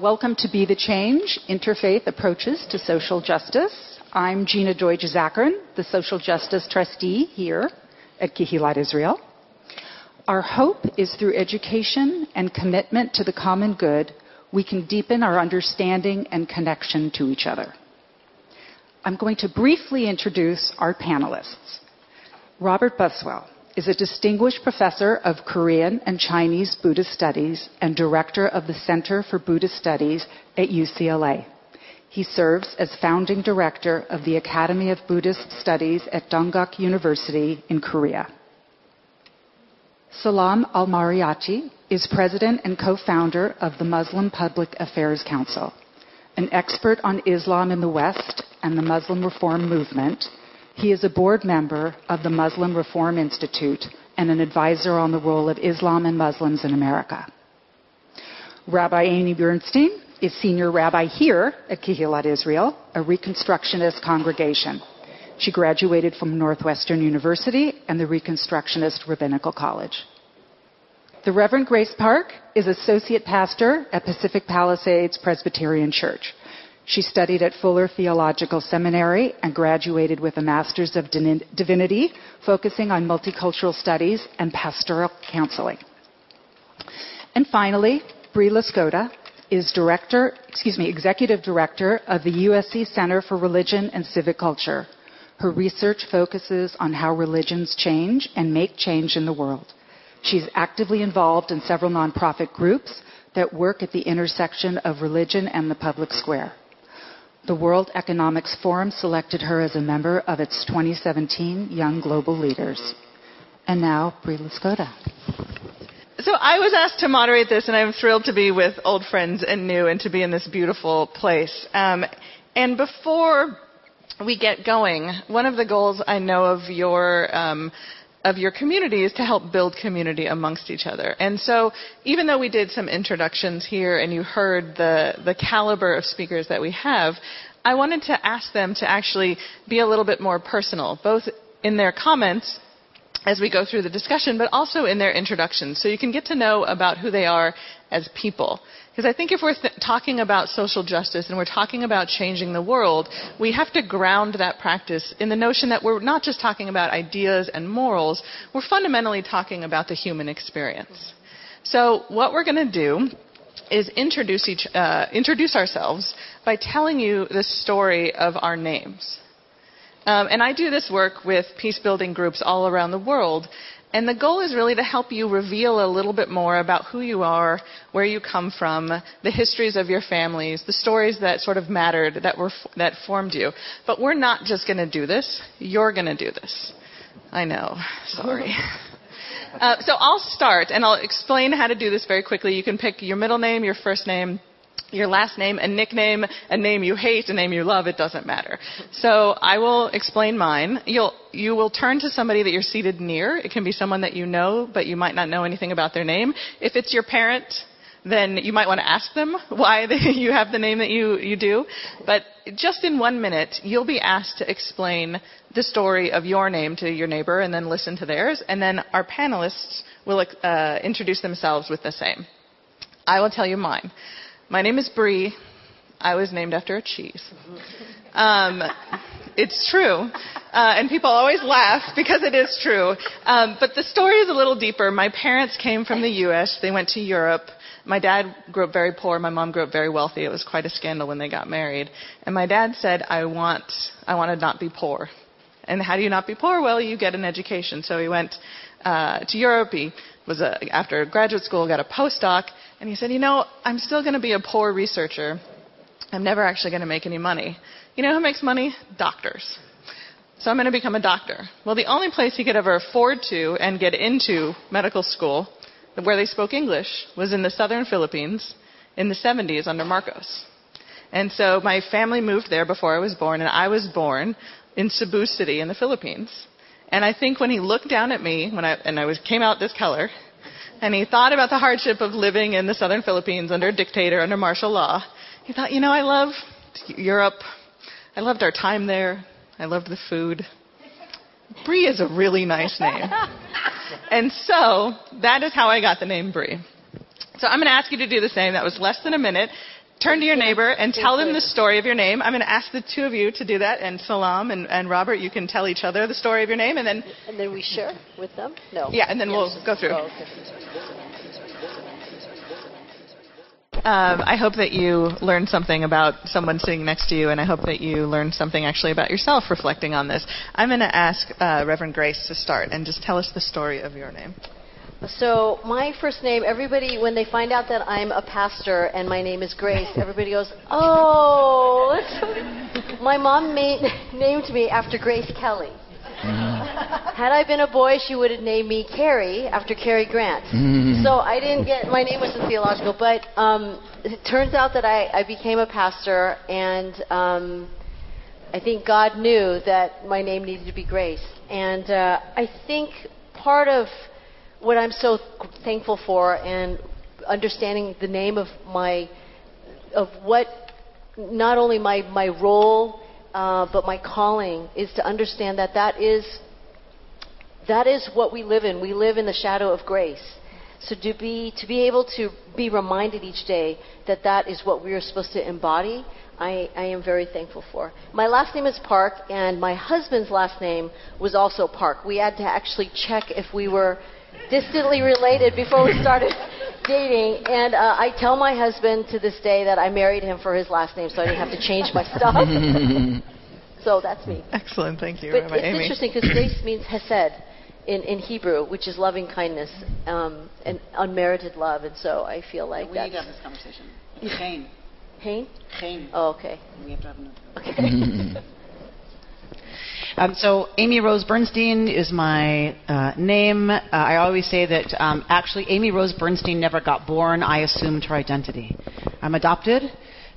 Welcome to Be the Change Interfaith Approaches to Social Justice. I'm Gina Deutsch Zakarin, the Social Justice Trustee here at Kehillat Israel. Our hope is through education and commitment to the common good, we can deepen our understanding and connection to each other. I'm going to briefly introduce our panelists. Robert Buswell is a distinguished professor of Korean and Chinese Buddhist studies and director of the Center for Buddhist Studies at UCLA. He serves as founding director of the Academy of Buddhist Studies at Dongguk University in Korea. Salam Al Marayati is president and co founder of the Muslim Public Affairs Council, an expert on Islam in the West and the Muslim Reform Movement he is a board member of the Muslim Reform Institute and an advisor on the role of Islam and Muslims in America. Rabbi Amy Bernstein is senior rabbi here at Kehillat Israel, a Reconstructionist congregation. She graduated from Northwestern University and the Reconstructionist Rabbinical College. The Reverend Grace Park is associate pastor at Pacific Palisades Presbyterian Church. She studied at Fuller Theological Seminary and graduated with a Master's of Divinity, focusing on multicultural studies and pastoral counseling. And finally, Brie Loskota is director, excuse me, executive director of the USC Center for Religion and Civic Culture. Her research focuses on how religions change and make change in the world. She's actively involved in several nonprofit groups that work at the intersection of religion and the public square. The World Economics Forum selected her as a member of its 2017 Young Global Leaders. And now, Brie Loskota. So I was asked to moderate this, and I'm thrilled to be with old friends and new and to be in this beautiful place. Um, and before we get going, one of the goals I know of your um, of your community is to help build community amongst each other. And so, even though we did some introductions here and you heard the, the caliber of speakers that we have, I wanted to ask them to actually be a little bit more personal, both in their comments as we go through the discussion, but also in their introductions, so you can get to know about who they are as people. Because I think if we're th- talking about social justice and we're talking about changing the world, we have to ground that practice in the notion that we're not just talking about ideas and morals, we're fundamentally talking about the human experience. So, what we're going to do is introduce, each, uh, introduce ourselves by telling you the story of our names. Um, and I do this work with peace building groups all around the world. And the goal is really to help you reveal a little bit more about who you are, where you come from, the histories of your families, the stories that sort of mattered, that, were, that formed you. But we're not just going to do this. You're going to do this. I know. Sorry. Uh, so I'll start, and I'll explain how to do this very quickly. You can pick your middle name, your first name, your last name, a nickname, a name you hate, a name you love, it doesn't matter. So I will explain mine. You'll, you will turn to somebody that you're seated near. It can be someone that you know, but you might not know anything about their name. If it's your parent, then you might want to ask them why they, you have the name that you, you do. But just in one minute, you'll be asked to explain the story of your name to your neighbor and then listen to theirs. And then our panelists will uh, introduce themselves with the same. I will tell you mine. My name is Brie. I was named after a cheese. Um, it's true. Uh, and people always laugh because it is true. Um, but the story is a little deeper. My parents came from the U.S., they went to Europe. My dad grew up very poor. My mom grew up very wealthy. It was quite a scandal when they got married. And my dad said, I want, I want to not be poor. And how do you not be poor? Well, you get an education. So he went uh, to Europe. He was a, after graduate school, got a postdoc, and he said, You know, I'm still going to be a poor researcher. I'm never actually going to make any money. You know who makes money? Doctors. So I'm going to become a doctor. Well, the only place he could ever afford to and get into medical school where they spoke English was in the southern Philippines in the 70s under Marcos. And so my family moved there before I was born, and I was born in Cebu City in the Philippines. And I think when he looked down at me, when I, and I was, came out this color, and he thought about the hardship of living in the southern Philippines under a dictator, under martial law. He thought, you know, I love Europe. I loved our time there. I loved the food. Brie is a really nice name. and so that is how I got the name Brie. So I'm going to ask you to do the same. That was less than a minute. Turn to your neighbor and tell them the story of your name. I'm going to ask the two of you to do that, and Salam and, and Robert, you can tell each other the story of your name, and then. And then we share with them? No. Yeah, and then yes. we'll go through. Oh, okay. Um, I hope that you learned something about someone sitting next to you, and I hope that you learned something actually about yourself reflecting on this. I'm going to ask uh, Reverend Grace to start and just tell us the story of your name. So, my first name, everybody, when they find out that I'm a pastor and my name is Grace, everybody goes, Oh, my mom made, named me after Grace Kelly. Mm-hmm. Had I been a boy, she would have named me Carrie after Cary Grant. Mm-hmm. So I didn't get my name wasn't theological, but um, it turns out that I, I became a pastor, and um, I think God knew that my name needed to be Grace. And uh, I think part of what I'm so thankful for and understanding the name of my of what not only my my role uh, but my calling is to understand that that is that is what we live in. We live in the shadow of grace. So to be to be able to be reminded each day that that is what we are supposed to embody, I, I am very thankful for. My last name is Park, and my husband's last name was also Park. We had to actually check if we were distantly related before we started dating. And uh, I tell my husband to this day that I married him for his last name, so I didn't have to change my stuff. so that's me. Excellent, thank you. But Rabbi it's Amy. interesting because grace means hesed in, in Hebrew, which is loving kindness um, and unmerited love. And so I feel like we that's. need to have this conversation. Chain. Hain? Hain. Oh, okay. We have to have another. Okay. Um, so Amy Rose Bernstein is my uh, name. Uh, I always say that um, actually Amy Rose Bernstein never got born. I assumed her identity. I'm adopted.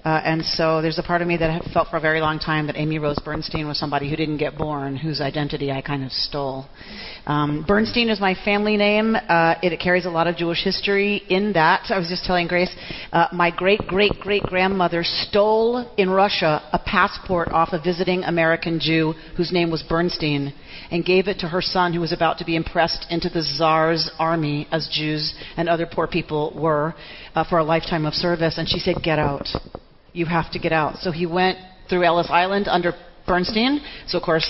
Uh, and so there's a part of me that felt for a very long time that Amy Rose Bernstein was somebody who didn't get born, whose identity I kind of stole. Um, Bernstein is my family name. Uh, it, it, carries a lot of Jewish history in that. I was just telling Grace, uh, my great great great grandmother stole in Russia a passport off a visiting American Jew whose name was Bernstein and gave it to her son who was about to be impressed into the Tsar's army, as Jews and other poor people were, uh, for a lifetime of service. And she said, Get out you have to get out. So he went through Ellis Island under Bernstein. So of course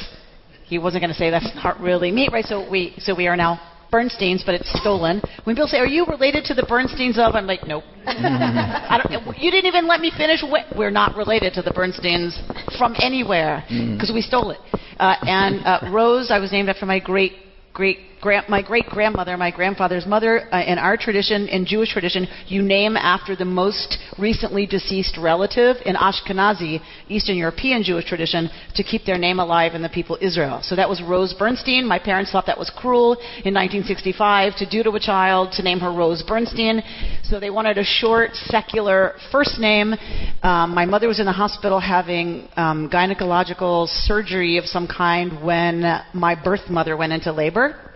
he wasn't going to say that's not really me, right? So we so we are now Bernsteins, but it's stolen. When people say, "Are you related to the Bernsteins of?" I'm like, "Nope." you didn't even let me finish. We're not related to the Bernsteins from anywhere because mm. we stole it. Uh, and uh, Rose, I was named after my great great grand, my great grandmother, my grandfather's mother. Uh, in our tradition, in Jewish tradition, you name after the most recently deceased relative. In Ashkenazi, Eastern European Jewish tradition, to keep their name alive in the people Israel. So that was Rose Bernstein. My parents thought that was cruel in 1965 to do to a child to name her Rose Bernstein. So they wanted a short, secular first name. Um, my mother was in the hospital having um, gynecological surgery of some kind when my birth mother went into labor.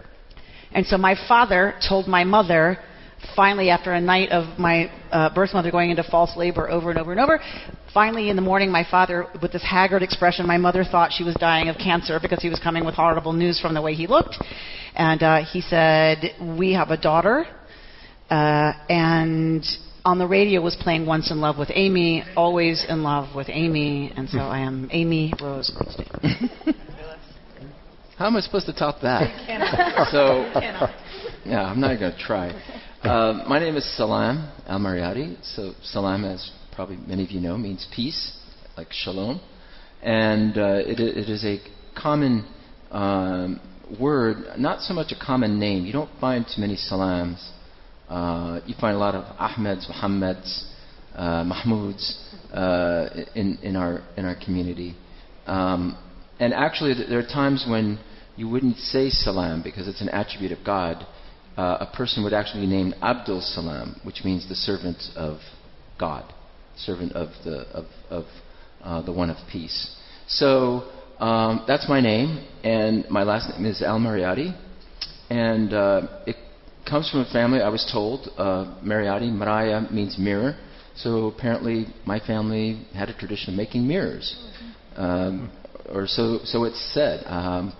And so my father told my mother, finally, after a night of my uh, birth mother going into false labor over and over and over, finally in the morning, my father, with this haggard expression, my mother thought she was dying of cancer because he was coming with horrible news from the way he looked. And uh, he said, We have a daughter. Uh, and on the radio was playing Once in Love with Amy, Always in Love with Amy. And so I am Amy Rose Goldstein. How am I supposed to top that? so, yeah, I'm not going to try. Uh, my name is Salam Al Marayati. So, Salam, as probably many of you know, means peace, like shalom. And uh, it, it is a common um, word, not so much a common name. You don't find too many Salams. Uh, you find a lot of Ahmeds, Muhammads, uh, Mahmouds uh, in, in, our, in our community. Um, and actually, there are times when you wouldn't say salam because it's an attribute of God. Uh, a person would actually be named Abdul Salam, which means the servant of God, servant of the of, of uh, the one of peace. So um, that's my name, and my last name is Al Marayati, and uh, it comes from a family. I was told uh, Marayati Maraya means mirror, so apparently my family had a tradition of making mirrors. Um, or so, so it's said. Um,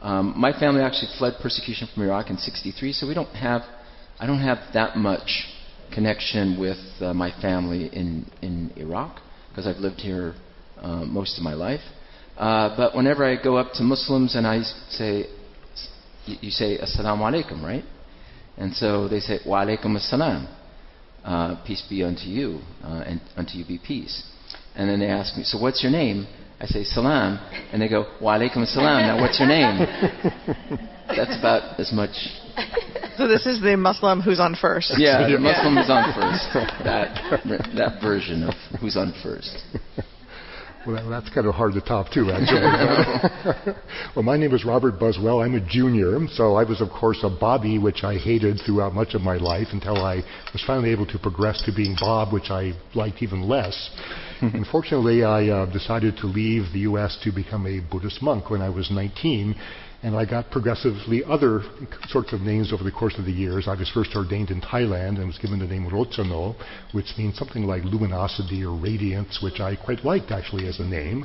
um, my family actually fled persecution from Iraq in '63, so we don't have, I don't have that much connection with uh, my family in, in Iraq because I've lived here uh, most of my life. Uh, but whenever I go up to Muslims and I say, you say Assalamu alaikum, right? And so they say, Wa alaikum assalam. Uh, peace be unto you, uh, and unto you be peace. And then they ask me, so what's your name? I say salam, and they go, wa alaikum salam. Now what's your name? That's about as much. So this is the Muslim who's on first. Yeah, the Muslim who's on first. That that version of who's on first. Well, that's kind of hard to top, too, actually. well, my name is Robert Buswell. I'm a junior, so I was, of course, a Bobby, which I hated throughout much of my life until I was finally able to progress to being Bob, which I liked even less. Unfortunately, I uh, decided to leave the U.S. to become a Buddhist monk when I was 19, and I got progressively other sorts of names over the course of the years. I was first ordained in Thailand and was given the name Rochano, which means something like luminosity or radiance, which I quite liked actually as a name.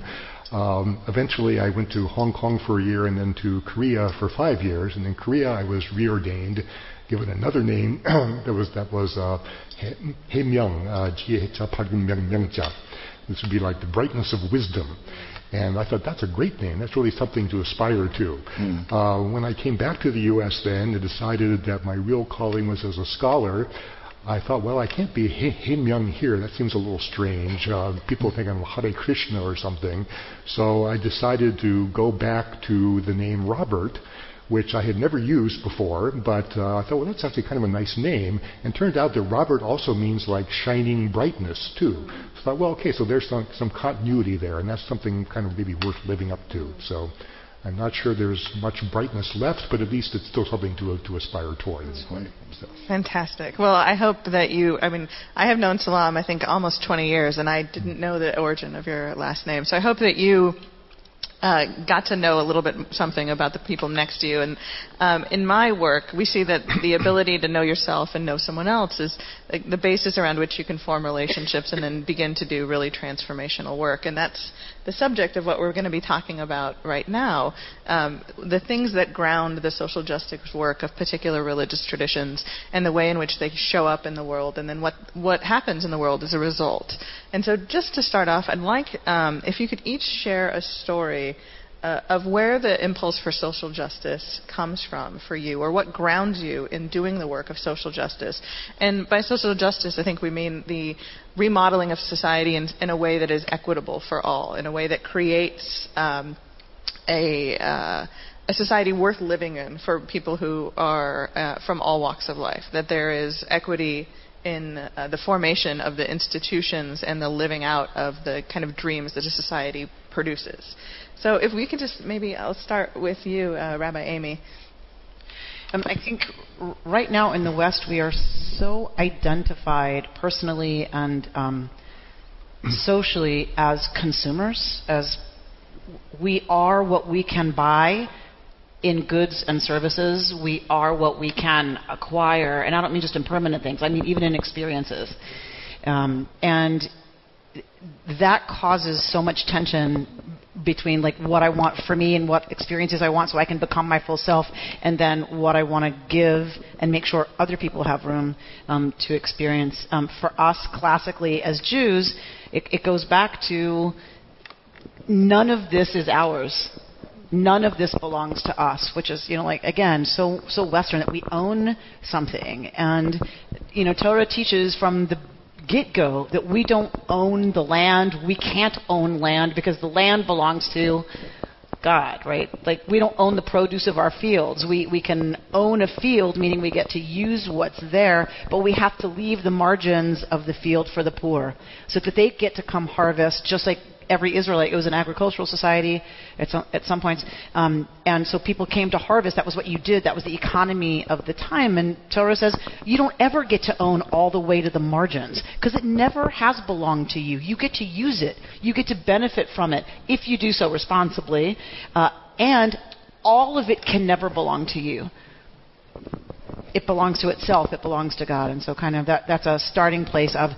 Um, eventually, I went to Hong Kong for a year and then to Korea for five years. And in Korea, I was reordained, given another name that was that was uh, He Myung, uh, This would be like the brightness of wisdom. And I thought, that's a great name. That's really something to aspire to. Mm. Uh, when I came back to the U.S. then and decided that my real calling was as a scholar, I thought, well, I can't be Him Young here. That seems a little strange. Uh, people think I'm Hare Krishna or something. So I decided to go back to the name Robert which I had never used before, but uh, I thought, well, that's actually kind of a nice name. And turned out that Robert also means like shining brightness, too. So I thought, well, okay, so there's some, some continuity there, and that's something kind of maybe worth living up to. So I'm not sure there's much brightness left, but at least it's still something to, to aspire towards. So. Fantastic. Well, I hope that you, I mean, I have known Salam, I think, almost 20 years, and I didn't know the origin of your last name. So I hope that you uh, got to know a little bit something about the people next to you. And um, in my work, we see that the ability to know yourself and know someone else is like, the basis around which you can form relationships and then begin to do really transformational work. And that's the subject of what we're going to be talking about right now. Um, the things that ground the social justice work of particular religious traditions and the way in which they show up in the world, and then what what happens in the world as a result. And so, just to start off, I'd like um, if you could each share a story uh, of where the impulse for social justice comes from for you, or what grounds you in doing the work of social justice. And by social justice, I think we mean the remodeling of society in, in a way that is equitable for all, in a way that creates um, a uh, a society worth living in for people who are uh, from all walks of life. That there is equity in uh, the formation of the institutions and the living out of the kind of dreams that a society produces. So if we could just maybe I'll start with you, uh, Rabbi Amy. Um, I think r- right now in the West we are so identified personally and um, socially as consumers, as we are what we can buy in goods and services. We are what we can acquire, and I don't mean just in permanent things. I mean even in experiences. Um, and that causes so much tension between like what I want for me and what experiences I want so I can become my full self and then what I want to give and make sure other people have room um, to experience. Um, for us classically as Jews, it, it goes back to none of this is ours. None of this belongs to us, which is, you know, like again, so so Western that we own something, and you know, Torah teaches from the get go that we don't own the land. We can't own land because the land belongs to God, right? Like we don't own the produce of our fields. We we can own a field, meaning we get to use what's there, but we have to leave the margins of the field for the poor, so that they get to come harvest, just like every Israelite. It was an agricultural society at some, at some points. Um, and so people came to harvest. That was what you did. That was the economy of the time. And Torah says you don't ever get to own all the way to the margins because it never has belonged to you. You get to use it. You get to benefit from it if you do so responsibly. Uh, and all of it can never belong to you it belongs to itself. It belongs to God. And so, kind of that, that's a starting place of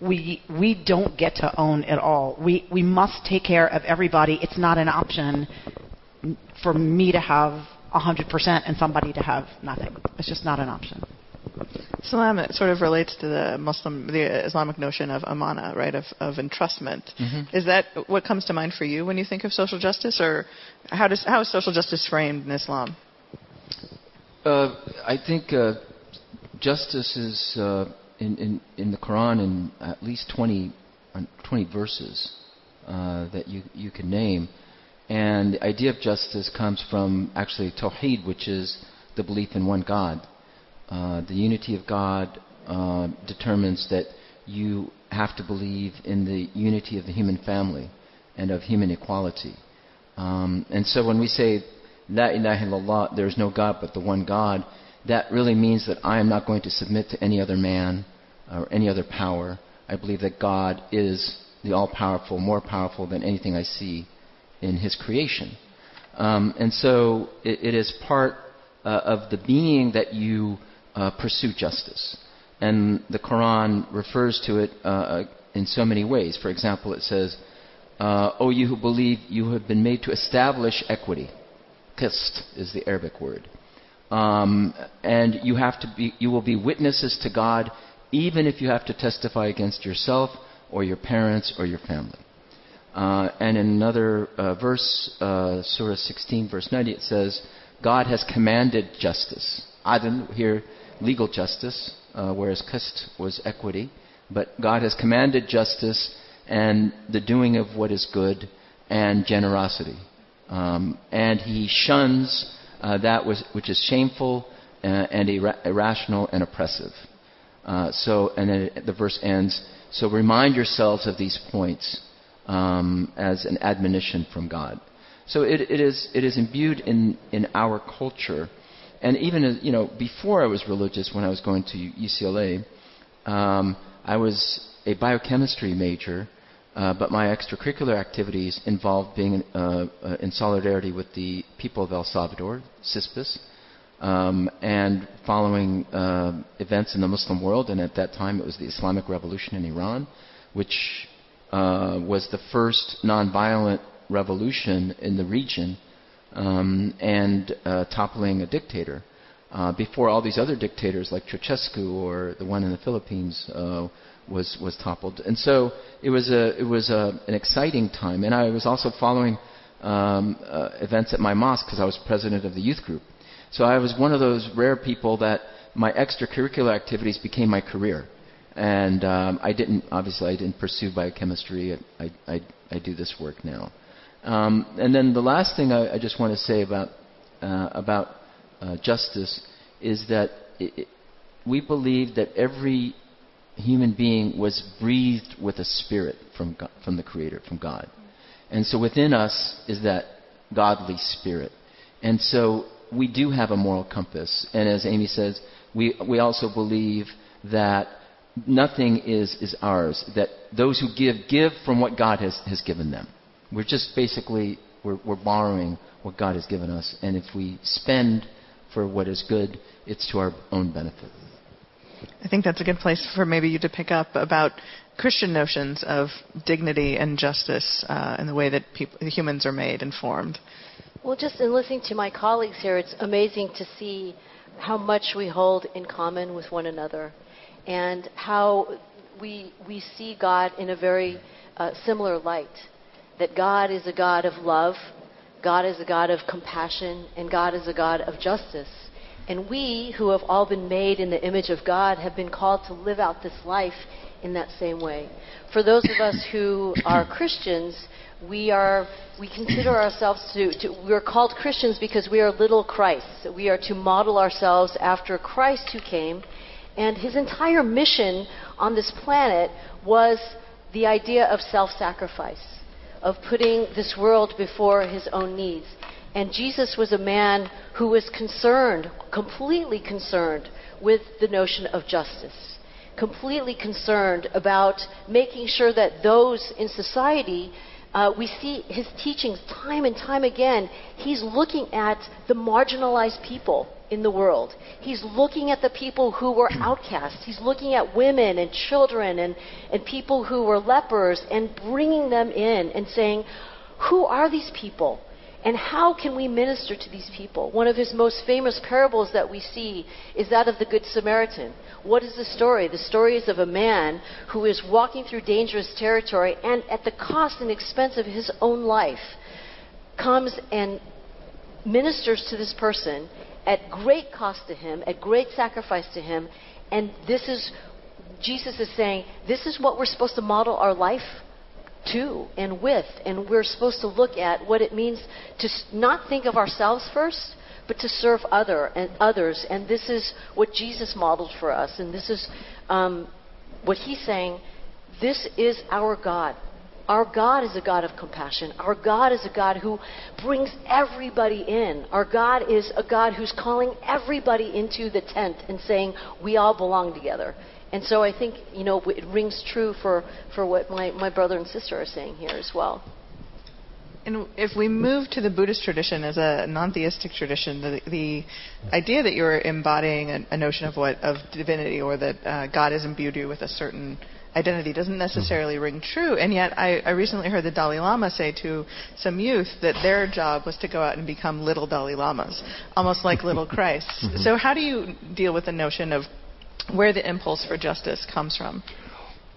we we don't get to own it all. We we must take care of everybody. It's not an option for me to have 100% and somebody to have nothing. It's just not an option. Salam it sort of relates to the Muslim, the Islamic notion of amana, right, of, of entrustment. Mm-hmm. Is that what comes to mind for you when you think of social justice, or how does how is social justice framed in Islam? Uh, I think uh, justice is uh, in, in, in the Quran in at least 20, uh, 20 verses uh, that you, you can name. And the idea of justice comes from actually Tawheed, which is the belief in one God. Uh, the unity of God determines that you have to believe in the unity of the human family and of human equality. Um, and so when we say La ilaha illallah, there is no God but the one God, that really means that I am not going to submit to any other man or any other power. I believe that God is the all powerful, more powerful than anything I see in His creation. Um, and so it, it is part uh, of the being that you uh, pursue justice. And the Quran refers to it uh, in so many ways. For example, it says, uh, O you who believe, you have been made to establish equity. Qist is the Arabic word. Um, and you, have to be, you will be witnesses to God even if you have to testify against yourself or your parents or your family. Uh, and in another uh, verse, uh, Surah 16, verse 90, it says, God has commanded justice. Adl here, legal justice, uh, whereas qist was equity. But God has commanded justice and the doing of what is good and generosity. Um, and He shuns uh, that was, which is shameful uh, and ira- irrational and oppressive. Uh, so, and then the verse ends. So remind yourselves of these points um, as an admonition from God. So it, it is it is imbued in in our culture, and even as, you know before I was religious, when I was going to UCLA, um, I was a biochemistry major, uh, but my extracurricular activities involved being uh, uh, in solidarity with the people of El Salvador, CISPES, um, and following uh, events in the Muslim world. And at that time, it was the Islamic Revolution in Iran, which uh, was the first nonviolent revolution in the region um, and toppling a dictator. before all these other dictators like Ceausescu or the one in the Philippines was was toppled. And so it was a it was a, an exciting time. And I was also following um, uh, events at my mosque because I was president of the youth group. So I was one of those rare people that my extracurricular activities became my career. And um, I didn't obviously I didn't pursue biochemistry. I I, I do this work now. Um, and then the last thing I, I just want to say about uh, about uh, justice is that it, it, we believe that every human being was breathed with a spirit from, God, from the Creator, from God. And so within us is that godly spirit. And so we do have a moral compass. And as Amy says, we, we also believe that nothing is, is ours, that those who give, give from what God has, has given them. We're just basically, we're, we're borrowing what God has given us. And if we spend for what is good, it's to our own benefit. I think that's a good place for maybe you to pick up about Christian notions of dignity and justice uh, and the way that humans are made and formed. Well, just in listening to my colleagues here, it's amazing to see how much we hold in common with one another and how we, we see God in a very uh, similar light. That God is a God of love, God is a God of compassion, and God is a God of justice. And we, who have all been made in the image of God, have been called to live out this life in that same way. For those of us who are Christians, we are we consider ourselves to, to we're called Christians because we are little Christs. We are to model ourselves after Christ who came, and his entire mission on this planet was the idea of self-sacrifice, of putting this world before his own needs. And Jesus was a man who was concerned, completely concerned, with the notion of justice, completely concerned about making sure that those in society, uh, we see his teachings time and time again. He's looking at the marginalized people in the world. He's looking at the people who were outcasts. He's looking at women and children and, and people who were lepers and bringing them in and saying, Who are these people? And how can we minister to these people? One of his most famous parables that we see is that of the Good Samaritan. What is the story? The story is of a man who is walking through dangerous territory and, at the cost and expense of his own life, comes and ministers to this person at great cost to him, at great sacrifice to him. And this is, Jesus is saying, this is what we're supposed to model our life to and with. And we're supposed to look at what it means to not think of ourselves first, but to serve other and others. And this is what Jesus modeled for us. And this is um, what he's saying. This is our God. Our God is a God of compassion. Our God is a God who brings everybody in. Our God is a God who's calling everybody into the tent and saying, we all belong together. And so I think, you know, it rings true for, for what my, my brother and sister are saying here as well. And if we move to the Buddhist tradition as a non-theistic tradition, the, the idea that you're embodying a, a, notion of what of divinity or that uh, God has imbued you with a certain identity doesn't necessarily ring true. And yet, I, I recently heard the Dalai Lama say to some youth that their job was to go out and become little Dalai Lamas, almost like little Christs. Mm-hmm. So, how do you deal with the notion of where the impulse for justice comes from?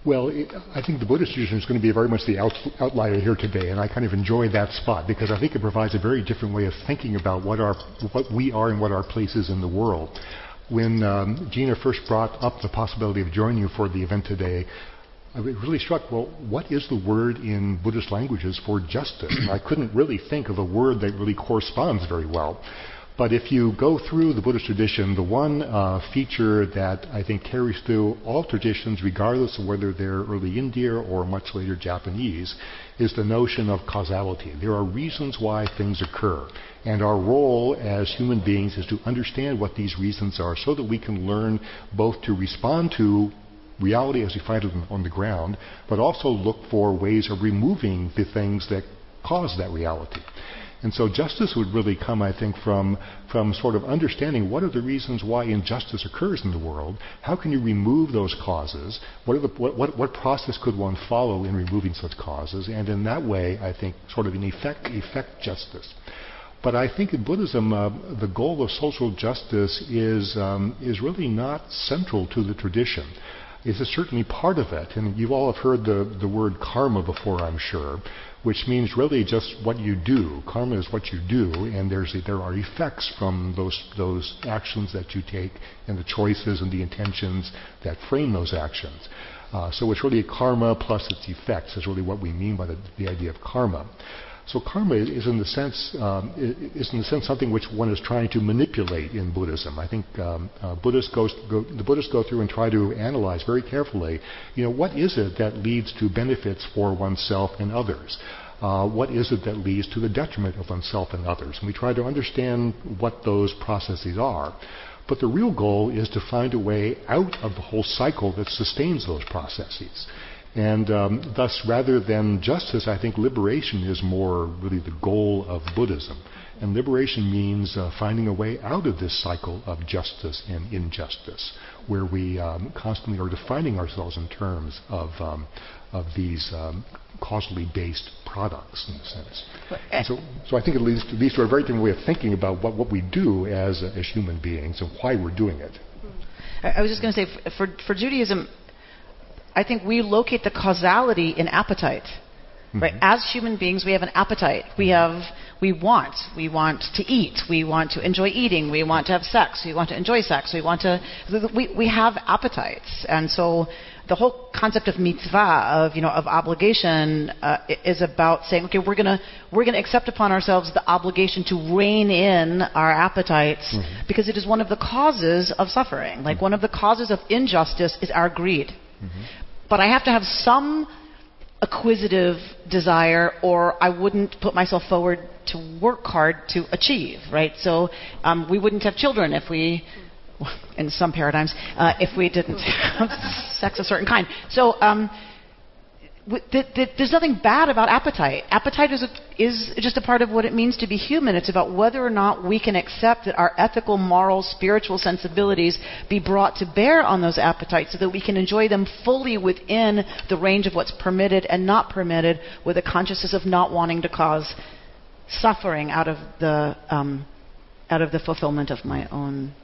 Well, I think the Buddhist tradition is going to be very much the out, outlier here today, and I kind of enjoy that spot because I think it provides a very different way of thinking about what our what we are and what our place is in the world. When um, Gina first brought up the possibility of joining you for the event today, I was really struck. Well, what is the word in Buddhist languages for justice? I couldn't really think of a word that really corresponds very well. But if you go through the Buddhist tradition, the one uh, feature that I think carries through all traditions, regardless of whether they're early India or much later Japanese, is the notion of causality. There are reasons why things occur. And our role as human beings is to understand what these reasons are so that we can learn both to respond to reality as we find it on the ground, but also look for ways of removing the things that cause that reality. And so justice would really come, I think, from, from sort of understanding what are the reasons why injustice occurs in the world. How can you remove those causes? What, the, what, what, what, process could one follow in removing such causes? And in that way, I think, sort of in effect, effect justice. But I think in Buddhism, uh, the goal of social justice is, um, is really not central to the tradition. It's certainly part of it. And you all have heard the, the word karma before, I'm sure which means really just what you do. Karma is what you do, and there's there are effects from those those actions that you take, and the choices and the intentions that frame those actions. Uh, so it's really karma plus its effects is really what we mean by the, the idea of karma. So karma is, in the sense um, is in the sense something which one is trying to manipulate in Buddhism. I think um, uh, Buddhists go, go, the Buddhists go through and try to analyze very carefully. You know, what is it that leads to benefits for oneself and others? Uh, what is it that leads to the detriment of oneself and others? And we try to understand what those processes are. But the real goal is to find a way out of the whole cycle that sustains those processes. And um, thus, rather than justice, I think liberation is more really the goal of Buddhism. And liberation means uh, finding a way out of this cycle of justice and injustice, where we um, constantly are defining ourselves in terms of, um, of these um, causally based products, in a sense. So, so I think it leads to, leads to a very different way of thinking about what, what we do as, as human beings and why we're doing it. I was just going to say, for, for Judaism, I think we locate the causality in appetite. Mm-hmm. Right? As human beings, we have an appetite. We have, we want. We want to eat. We want to enjoy eating. We want to have sex. We want to enjoy sex. We want to, we, we have appetites. And so the whole concept of mitzvah, of, you know, of obligation, uh, is about saying, okay, we're gonna, we're gonna accept upon ourselves the obligation to rein in our appetites mm-hmm. because it is one of the causes of suffering. Like mm-hmm. one of the causes of injustice is our greed. Mm-hmm but I have to have some acquisitive desire or I wouldn't put myself forward to work hard to achieve, right? So um, we wouldn't have children if we, in some paradigms, uh, if we didn't have sex a certain kind. So um, there's nothing bad about appetite. Appetite is, a, is just a part of what it means to be human. It's about whether or not we can accept that our ethical, moral, spiritual sensibilities be brought to bear on those appetites so that we can enjoy them fully within the range of what's permitted and not permitted with a consciousness of not wanting to cause suffering out of the um, out of the fulfillment of my own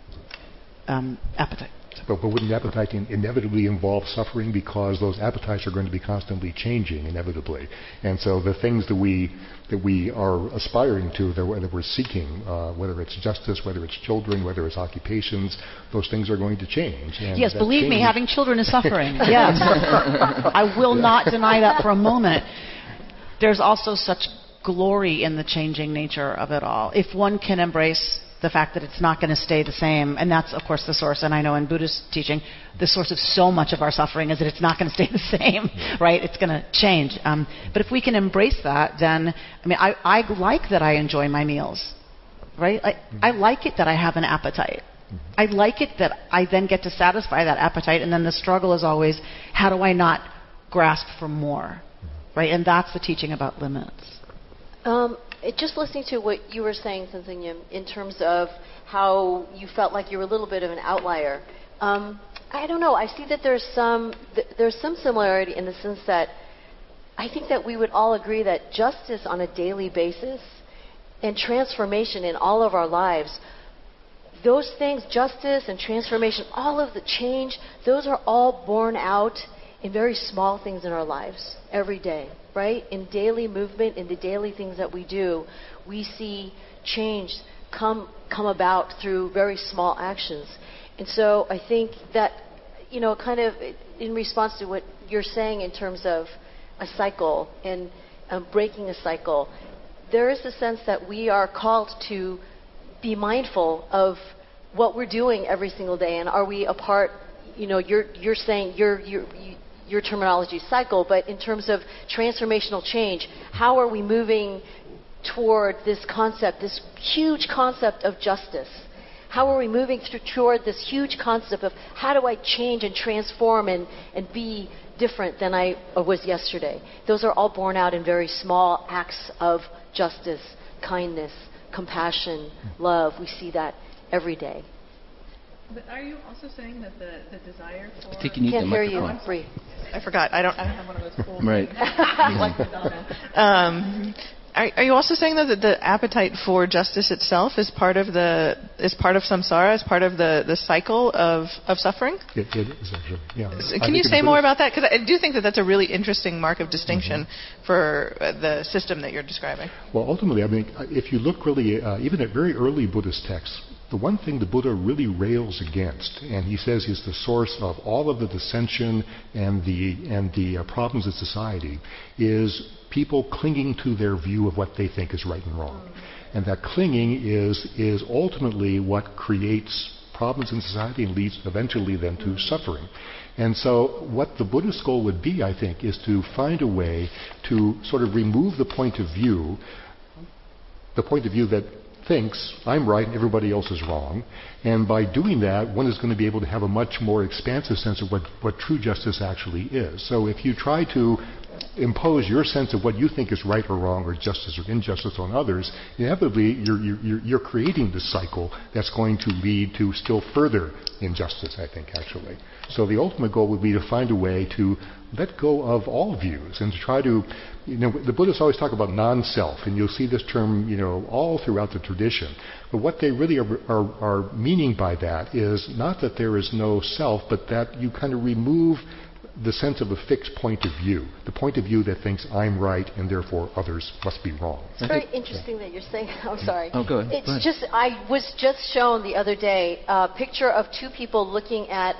um, appetite. But, but wouldn't appetite in, inevitably involve suffering because those appetites are going to be constantly changing inevitably, and so the things that we that we are aspiring to, that, that we're seeking, uh, whether it's justice, whether it's children, whether it's occupations, those things are going to change. And yes, believe me, having children is suffering. yes, I will not deny that for a moment. There's also such glory in the changing nature of it all. If one can embrace the fact that it's not going to stay the same, and that's, of course, the source, and I know in Buddhist teaching, the source of so much of our suffering is that it's not going to stay the same, right? It's going to change. Um, but if we can embrace that, then, I mean, I, I like that I enjoy my meals, right? I, I like it that I have an appetite. I like it that I then get to satisfy that appetite, and then the struggle is always, how do I not grasp for more, right? And that's the teaching about limits. Um, it, just listening to what you were saying, Sensing in terms of how you felt like you were a little bit of an outlier. Um, I don't know. I see that there's some th- there's some similarity in the sense that I think that we would all agree that justice on a daily basis and transformation in all of our lives, those things, justice and transformation, all of the change, those are all born out in very small things in our lives every day, right? In daily movement, in the daily things that we do, we see change come come about through very small actions. And so I think that you know, kind of in response to what you're saying in terms of a cycle and um, breaking a cycle, there is a sense that we are called to be mindful of what we're doing every single day, and are we a part? You know, you're you're saying you're, you're, you, your terminology cycle, but in terms of transformational change, how are we moving toward this concept, this huge concept of justice? How are we moving through, toward this huge concept of how do I change and transform and, and be different than I was yesterday? Those are all born out in very small acts of justice, kindness, compassion, love. We see that every day. But are you also saying that the, the desire for I think you need Can't the hear you, microphone. I forgot. I don't. I don't have one of those cool. Right. Um, are, are you also saying though that the appetite for justice itself is part of the is part of samsara, is part of the, the cycle of, of suffering? It, it is actually, yeah. So I can you say more about that? Because I do think that that's a really interesting mark of distinction for uh, the system that you're describing. Well, ultimately, I mean, if you look really, uh, even at very early Buddhist texts, the one thing the Buddha really rails against, and he says is the source of all of the dissension and the and the uh, problems in society, is people clinging to their view of what they think is right and wrong, and that clinging is is ultimately what creates problems in society and leads eventually then to suffering. And so, what the Buddhist goal would be, I think, is to find a way to sort of remove the point of view the point of view that thinks I'm right and everybody else is wrong. And by doing that, one is going to be able to have a much more expansive sense of what, what true justice actually is. So if you try to impose your sense of what you think is right or wrong, or justice or injustice on others, inevitably you're, you're, you're creating this cycle that's going to lead to still further injustice, I think, actually. So the ultimate goal would be to find a way to let go of all views and to try to, you know, the Buddhists always talk about non-self, and you'll see this term, you know, all throughout the tradition. But what they really are, are, are meaning by that is not that there is no self, but that you kind of remove the sense of a fixed point of view, the point of view that thinks I'm right and therefore others must be wrong. It's very interesting that you're saying. I'm sorry. Oh, go ahead. It's Go ahead. just I was just shown the other day a picture of two people looking at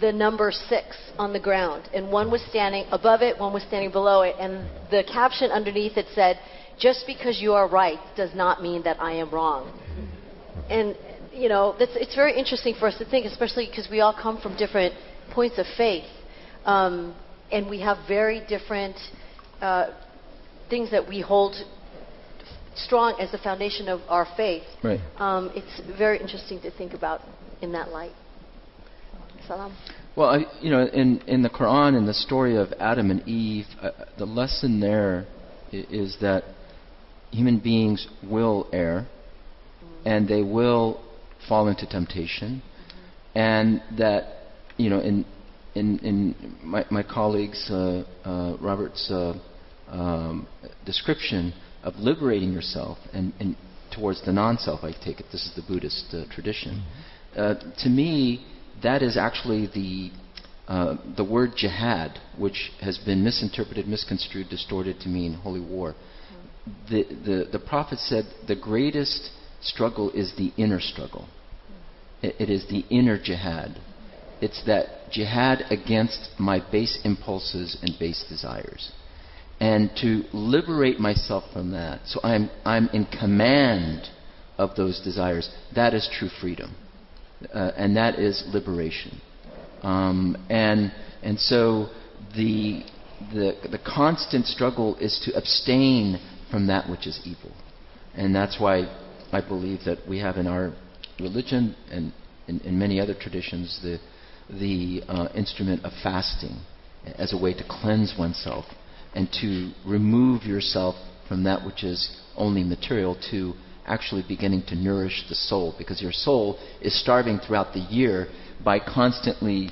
the number six on the ground, and one was standing above it, one was standing below it, and the caption underneath it said, "Just because you are right does not mean that I am wrong." And you know, that's, it's very interesting for us to think, especially because we all come from different points of faith, um, and we have very different uh, things that we hold strong as the foundation of our faith. Right. Um, it's very interesting to think about in that light. Salam. Well, I, you know, in in the Quran, in the story of Adam and Eve, uh, the lesson there is that human beings will err, and they will fall into temptation, and that you know, in in in my my colleague's uh, uh, Robert's uh, um, description, of liberating yourself and, and towards the non-self. I take it this is the Buddhist uh, tradition. Mm-hmm. To me, that is actually the uh, the word jihad, which has been misinterpreted, misconstrued, distorted to mean holy war. The, the, the prophet said the greatest struggle is the inner struggle. It, it is the inner jihad. It's that jihad against my base impulses and base desires. And to liberate myself from that, so I'm, I'm in command of those desires, that is true freedom. Uh, and that is liberation. Um, and, and so the, the, the constant struggle is to abstain from that which is evil. And that's why I believe that we have in our religion and in, in many other traditions the, the uh, instrument of fasting as a way to cleanse oneself and to remove yourself from that which is only material to actually beginning to nourish the soul because your soul is starving throughout the year by constantly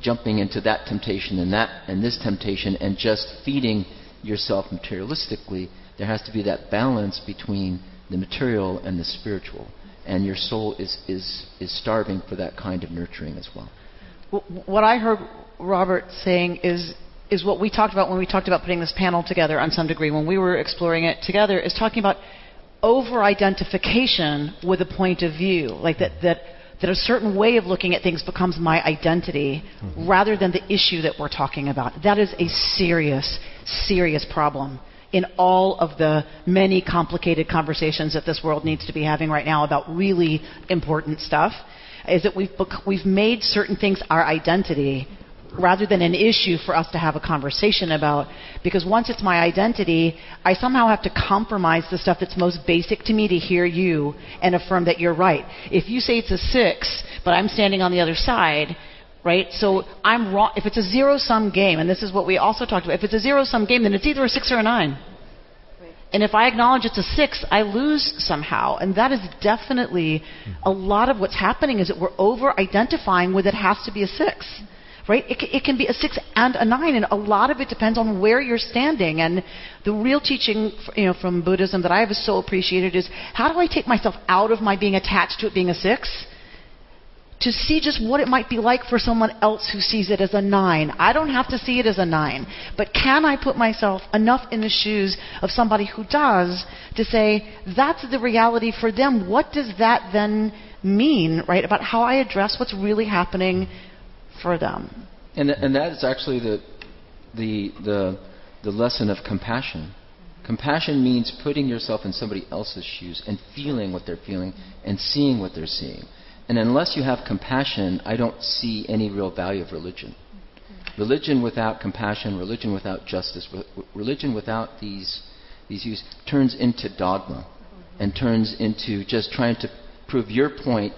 jumping into that temptation and that and this temptation and just feeding yourself materialistically, there has to be that balance between the material and the spiritual. And your soul is, is, is starving for that kind of nurturing as well. What I heard Robert saying is, is what we talked about when we talked about putting this panel together on some degree, when we were exploring it together, is talking about over identification with a point of view. Like that, that that a certain way of looking at things becomes my identity mm-hmm. rather than the issue that we're talking about. That is a serious, serious problem in all of the many complicated conversations that this world needs to be having right now about really important stuff. Is that we've, we've made certain things our identity rather than an issue for us to have a conversation about. Because once it's my identity, I somehow have to compromise the stuff that's most basic to me to hear you and affirm that you're right. If you say it's a six, but I'm standing on the other side, right? So I'm wrong. If it's a zero sum game, and this is what we also talked about, if it's a zero sum game, then it's either a six or a nine. And if I acknowledge it's a six, I lose somehow. And that is definitely a lot of what's happening is that we're over identifying with it has to be a six right? It, it can be a six and a nine, and a lot of it depends on where you're standing. And the real teaching, you know, from Buddhism that I have so appreciated is how do I take myself out of my being attached to it being a six? to see just what it might be like for someone else who sees it as a nine. I don't have to see it as a nine, but can I put myself enough in the shoes of somebody who does to say, that's the reality for them? What does that then mean, right, about how I address what's really happening for them. And, and that is actually the, the, the, the lesson of compassion. Compassion means putting yourself in somebody else's shoes and feeling what they're feeling and seeing what they're seeing. And unless you have compassion, I don't see any real value of religion. Religion without compassion, religion without justice, religion without these, these views turns into dogma and turns into just trying to prove your point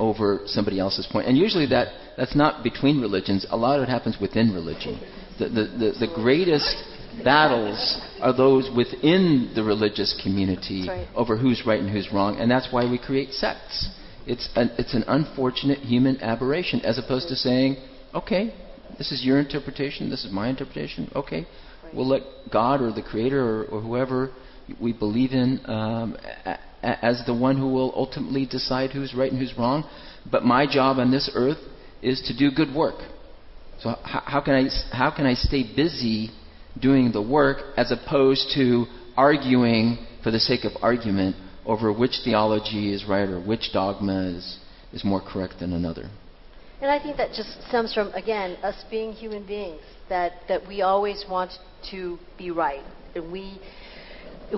over somebody else's point. And usually that that's not between religions. A lot of it happens within religion. The, the, the, the greatest battles are those within the religious community right. over who's right and who's wrong, and that's why we create sects. It's an, it's an unfortunate human aberration, as opposed to saying, okay, this is your interpretation, this is my interpretation, okay, we'll let God or the Creator or, or whoever we believe in um, as the one who will ultimately decide who's right and who's wrong. But my job on this earth is to do good work. So how, can I how can I stay busy doing the work as opposed to arguing for the sake of argument over which theology is right or which dogma is is more correct than another? And I think that just stems from again us being human beings that that we always want to be right and we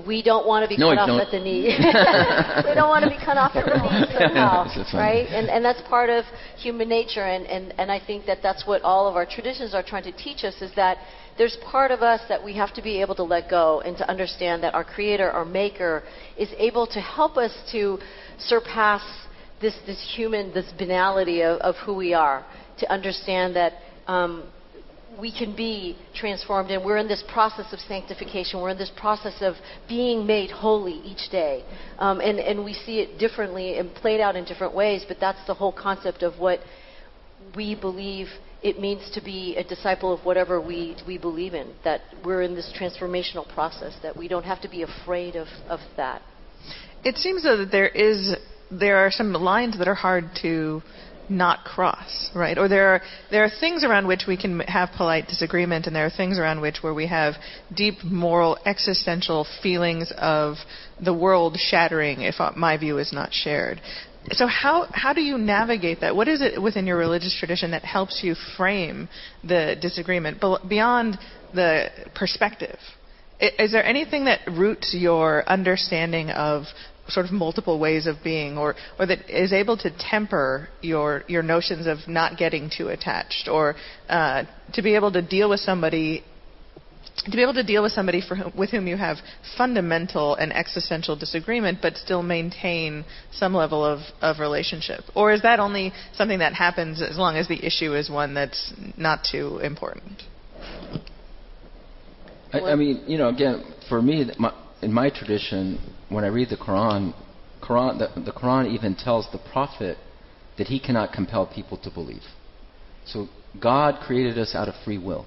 we don't want to be no, cut off don't. at the knee. we don't want to be cut off at the knee somehow, right? And and that's part of human nature, and, and and I think that that's what all of our traditions are trying to teach us is that there's part of us that we have to be able to let go and to understand that our Creator, our Maker, is able to help us to surpass this this human this banality of, of who we are, to understand that. Um, we can be transformed, and we're in this process of sanctification. We're in this process of being made holy each day. Um, and, and we see it differently and played out in different ways, but that's the whole concept of what we believe it means to be a disciple of whatever we, we believe in, that we're in this transformational process, that we don't have to be afraid of, of that. It seems though that there is there are some lines that are hard to not cross, right? Or there are there are things around which we can have polite disagreement, and there are things around which where we have deep moral existential feelings of the world shattering if uh, my view is not shared. So how how do you navigate that? What is it within your religious tradition that helps you frame the disagreement beyond the perspective? Is there anything that roots your understanding of sort of multiple ways of being, or or that is able to temper your your notions of not getting too attached, or uh, to be able to deal with somebody to be able to deal with somebody whom, with whom you have fundamental and existential disagreement, but still maintain some level of, of relationship? Or is that only something that happens as long as the issue is one that's not too important? I, I mean, you know, again, for me, my, in my tradition, when I read the Quran, Quran the, the Quran even tells the prophet that he cannot compel people to believe. So God created us out of free will.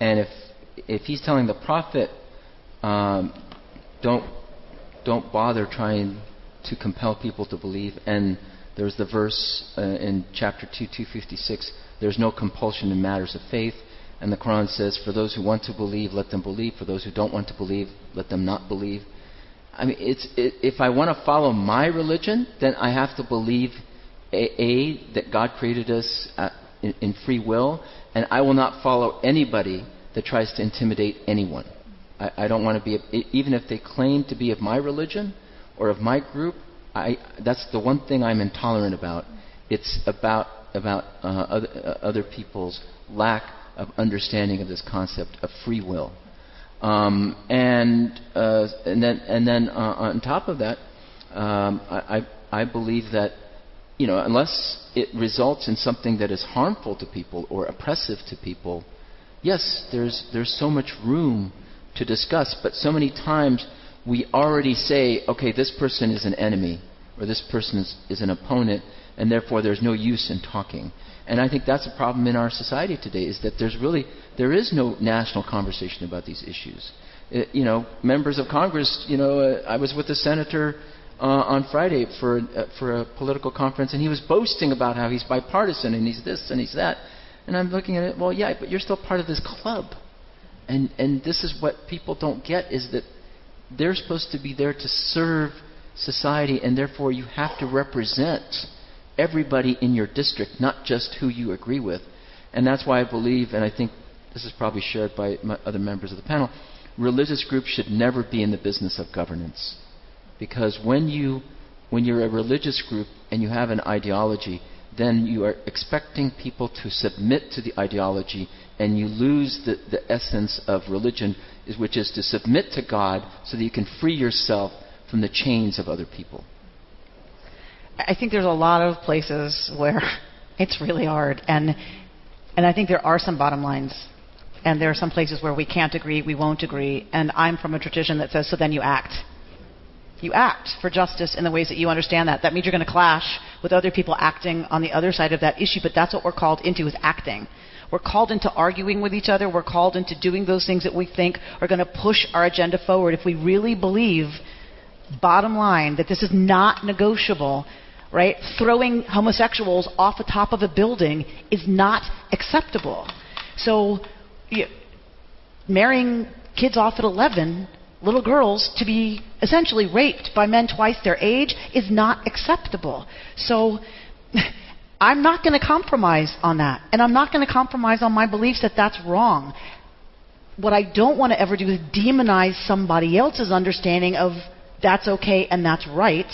And if if he's telling the prophet, um, don't don't bother trying to compel people to believe, and there's the verse uh, in chapter 2, 256, there's no compulsion in matters of faith. And the Quran says, for those who want to believe, let them believe. For those who don't want to believe, let them not believe. I mean, it's, it, if I want to follow my religion, then I have to believe a, a that God created us at, in, in free will, and I will not follow anybody that tries to intimidate anyone. I, I don't want to be, even if they claim to be of my religion or of my group. I, that's the one thing I'm intolerant about. It's about about uh, other, uh, other people's lack of understanding of this concept of free will. Um, and, uh, and then, and then uh, on top of that, um, I, I believe that you know, unless it results in something that is harmful to people or oppressive to people, yes, there's, there's so much room to discuss, but so many times we already say, okay, this person is an enemy or this person is, is an opponent, and therefore there's no use in talking. And I think that's a problem in our society today is that there's really there is no national conversation about these issues. It, uh, you know, members of Congress. You know, uh, I was with a senator uh, on Friday for uh, for a political conference, and he was boasting about how he's bipartisan and he's this and he's that. And I'm looking at it. Well, yeah, but you're still part of this club, and and this is what people don't get is that they're supposed to be there to serve society, and therefore you have to represent everybody in your district, not just who you agree with. And that's why I believe, and I think this is probably shared by other members of the panel, religious groups should never be in the business of governance. Because when, you, when you're a religious group and you have an ideology, then you are expecting people to submit to the ideology and you lose the, the essence of religion, which is to submit to God so that you can free yourself from the chains of other people. I think there's a lot of places where it's really hard, and and I think there are some bottom lines, and there are some places where we can't agree, we won't agree, and I'm from a tradition that says so. Then you act. You act for justice in the ways that you understand that. That means you're going to clash with other people acting on the other side of that issue, but that's what we're called into is acting. We're called into arguing with each other. We're called into doing those things that we think are going to push our agenda forward. If we really believe, bottom line, that this is not negotiable, right? Throwing homosexuals off the top of a building is not acceptable. So, you, marrying kids off at 11, little girls, to be essentially raped by men twice their age is not acceptable. So, I'm not going to compromise on that. And I'm not going to compromise on my beliefs that that's wrong. What I don't want to ever do is demonize somebody else's understanding of that's okay and that's right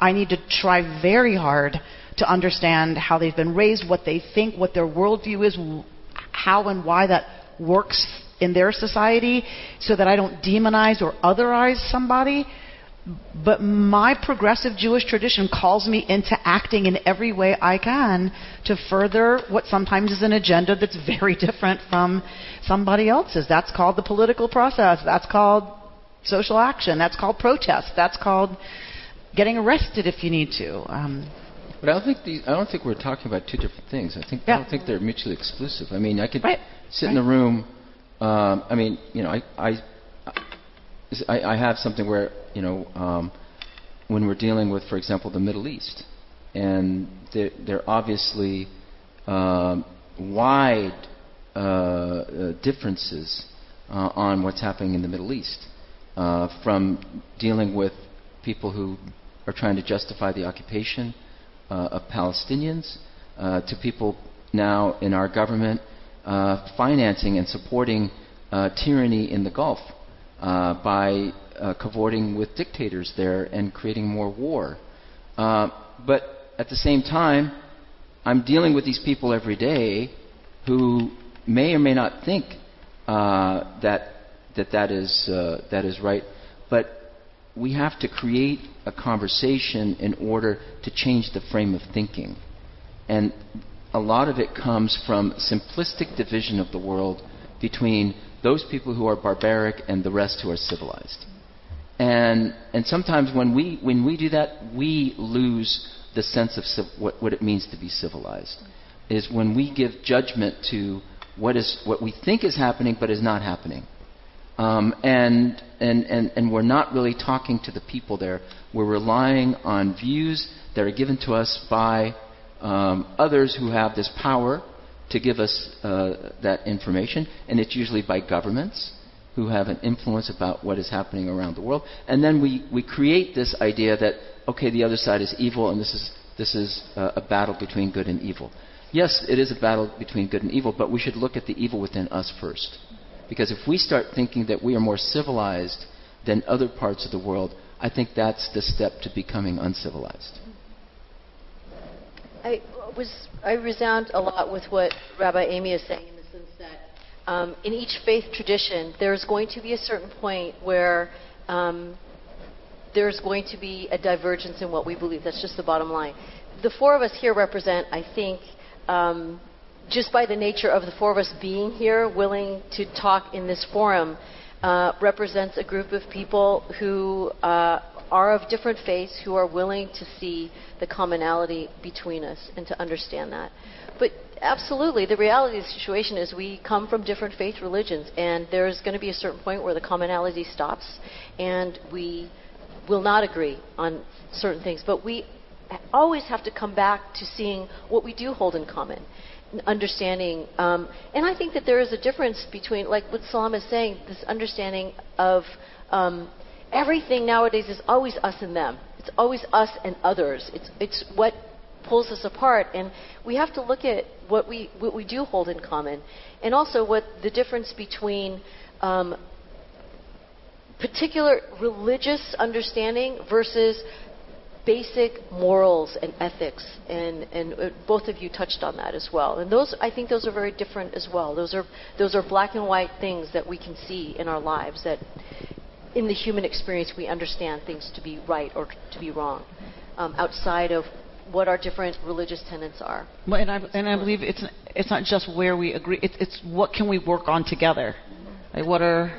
I need to try very hard to understand how they've been raised, what they think, what their worldview is, how and why that works in their society, so that I don't demonize or otherize somebody. But my progressive Jewish tradition calls me into acting in every way I can to further what sometimes is an agenda that's very different from somebody else's. That's called the political process. That's called social action. That's called protest. That's called getting arrested if you need to. Um, But I don't think the, I don't think we're talking about two different things. I think Yeah. I don't think they're mutually exclusive. I mean, I could Right. Sit in the room. Um, I mean, you know, I, I I I have something where you know um, when we're dealing with, for example, the Middle East, and there, there are obviously um, wide uh, differences uh, on what's happening in the Middle East, uh, from dealing with people who are trying to justify the occupation uh, of Palestinians uh, to people now in our government uh, financing and supporting uh, tyranny in the Gulf uh, by uh, cavorting with dictators there and creating more war. Uh, but at the same time, I'm dealing with these people every day who may or may not think that that that is that is right, but we have to create a conversation in order to change the frame of thinking, and a lot of it comes from simplistic division of the world between those people who are barbaric and the rest who are civilized. And, and sometimes when we, when we do that, we lose the sense of civ- what, what it means to be civilized. Is when we give judgment to what, is, what we think is happening but is not happening. Um, and, and, and, and we're not really talking to the people there. We're relying on views that are given to us by um, others who have this power to give us uh, that information, and it's usually by governments who have an influence about what is happening around the world. And then we, we create this idea that, okay, the other side is evil, and this is, this is uh, a battle between good and evil. Yes, it is a battle between good and evil, but we should look at the evil within us first. Because if we start thinking that we are more civilized than other parts of the world, I think that's the step to becoming uncivilized. I was I resound a lot with what Rabbi Amy is saying in the sense that um, in each faith tradition there's going to be a certain point where um, there's going to be a divergence in what we believe. That's just the bottom line. The four of us here represent, I think, um, just by the nature of the four of us being here, willing to talk in this forum, uh, represents a group of people who uh, are of different faiths, who are willing to see the commonality between us and to understand that. But absolutely, the reality of the situation is we come from different faith religions, and there's going to be a certain point where the commonality stops, and we will not agree on certain things. But we always have to come back to seeing what we do hold in common understanding. Um, and I think that there is a difference between, like what Salam is saying, this understanding of um, everything nowadays is always us and them. It's always us and others. It's, it's what pulls us apart. And we have to look at what we, what we do hold in common. And also what the difference between um, particular religious understanding versus basic morals and ethics, and, and uh, both of you touched on that as well. And those, I think, those are very different as well. Those are those are black and white things that we can see in our lives. That in the human experience, we understand things to be right or to be wrong, um, outside of what our different religious tenets are. Well, and I and I believe it's it's not just where we agree. It's it's what can we work on together. Like what are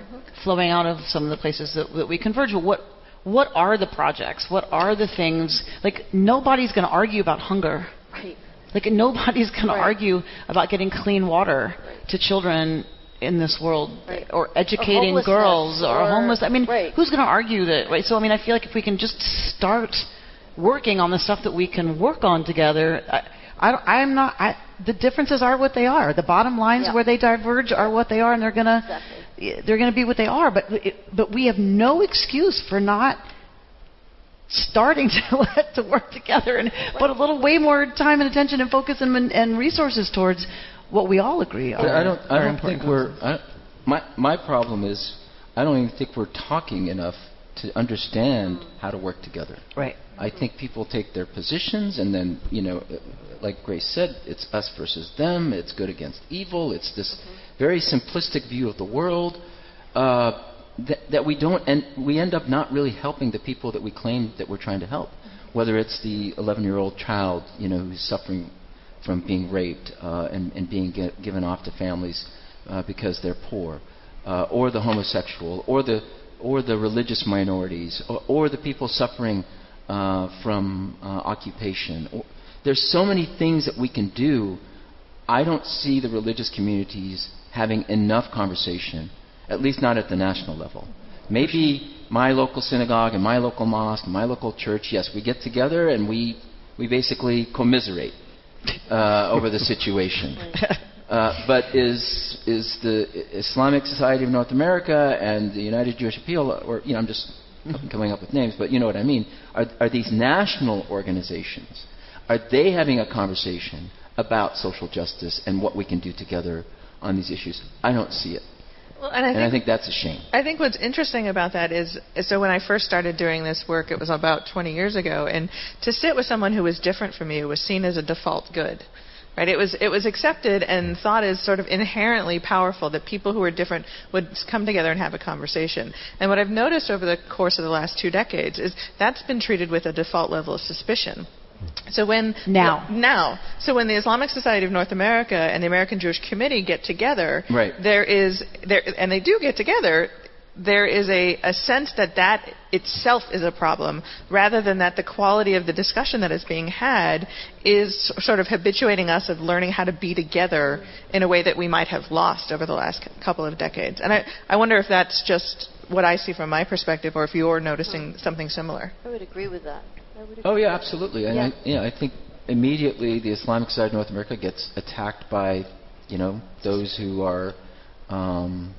flowing out of some of the places that, that we converge. What what are the projects? What are the things? Like nobody's going to argue about hunger. Right. Like nobody's going Right. to argue about getting clean water to children in this world, Right. or educating girls, or, or- homeless. I mean, right. who's going to argue that? Right. So I mean, I feel like if we can just start working on the stuff that we can work on together, I, I don't, I'm not. I, the differences are what they are. The bottom lines Yeah. where they diverge are what they are, and they're gonna Exactly. they're gonna be what they are. But it, but we have no excuse for not starting to to work together and put a little way more time and attention and focus and, and resources towards what we all agree are. I don't. I don't think we're. I, my my problem is, I don't even think we're talking enough to understand how to work together. right. I think people take their positions, and then you know, uh, like Grace said, it's us versus them. It's good against evil. It's this very simplistic view of the world uh, that, that we don't, and we end up not really helping the people that we claim that we're trying to help. Whether it's the 11-year-old child, you know, who's suffering from being raped uh, and, and being gi- given off to families uh, because they're poor, uh, or the homosexual, or the or the religious minorities, or, or the people suffering uh, from uh, occupation. Or, there's so many things that we can do. I don't see the religious communities having enough conversation, at least not at the national level. Maybe my local synagogue and my local mosque and my local church, yes, we get together and we, we basically commiserate uh, over the situation. Uh, but is is the Islamic Society of North America and the United Jewish Appeal, or you know, I'm just coming up with names, but you know what I mean? Are are these national organizations? Are they having a conversation about social justice and what we can do together on these issues? I don't see it. Well, and I, and think, I think that's a shame. I think what's interesting about that is, so when I first started doing this work, it was about 20 years ago, and to sit with someone who was different from you was seen as a default good. Right? It was it was accepted and thought as sort of inherently powerful that people who were different would come together and have a conversation. And what I've noticed over the course of the last two decades is that's been treated with a default level of suspicion. So when now now so when the Islamic Society of North America and the American Jewish Committee get together, right. there is there and they do get together. There is a, a sense that that itself is a problem, rather than that the quality of the discussion that is being had is sort of habituating us of learning how to be together in a way that we might have lost over the last couple of decades. And I, I wonder if that's just what I see from my perspective, or if you're noticing something similar. I would agree with that. Oh yeah, absolutely. And Yeah. I, you know, I think immediately the Islamic side of North America gets attacked by, you know, those who are, um,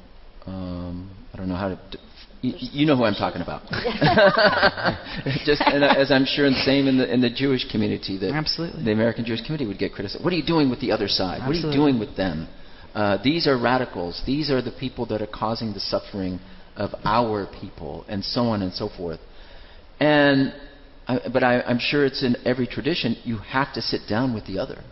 um, I don't know how to. D- you, you know who I'm talking about. Just and uh, as I'm sure the same in the in the Jewish community that Absolutely. the American Jewish community would get criticized. What are you doing with the other side? What are you doing with them? Uh, these are radicals. These are the people that are causing the suffering of our people, and so on and so forth. And I, but I, I'm sure it's in every tradition. You have to sit down with the other.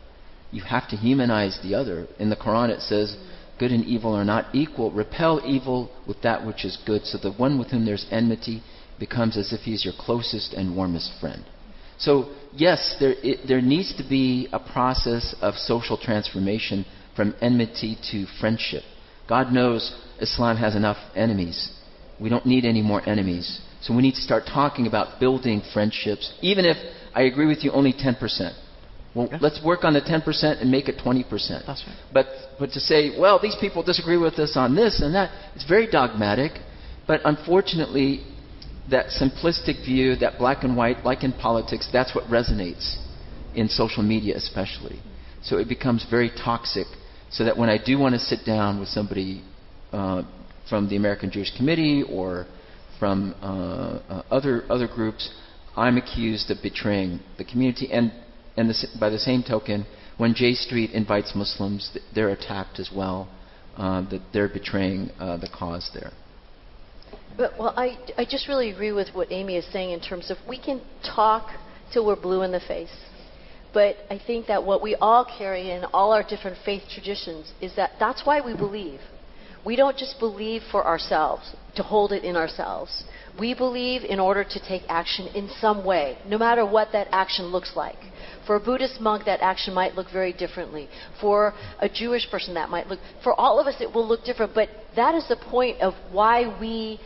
You have to humanize the other. In the Quran, it says, "Good and evil are not equal. Repel evil with that which is good." So the one with whom there's enmity becomes as if he is your closest and warmest friend. So yes, there it, there needs to be a process of social transformation from enmity to friendship. God knows Islam has enough enemies. We don't need any more enemies. So we need to start talking about building friendships, even if I agree with you only 10%. Well, Okay. let's work on the 10% and make it 20%. That's right. But, but to say, well, these people disagree with us on this and that, it's very dogmatic. But unfortunately, that simplistic view, that black and white, like in politics, that's what resonates in social media, especially. So it becomes very toxic. So that when I do want to sit down with somebody uh, from the American Jewish Committee or from uh, uh, other other groups, I'm accused of betraying the community. And and the, by the same token, when J Street invites Muslims, they're attacked as well. Uh, that they're betraying uh, the cause there. But, well, I, I just really agree with what Amy is saying in terms of we can talk till we're blue in the face. But I think that what we all carry in all our different faith traditions is that that's why we believe. We don't just believe for ourselves, to hold it in ourselves. We believe in order to take action in some way, no matter what that action looks like. For a Buddhist monk, that action might look very differently. For a Jewish person, that might look. For all of us, it will look different. But that is the point of why we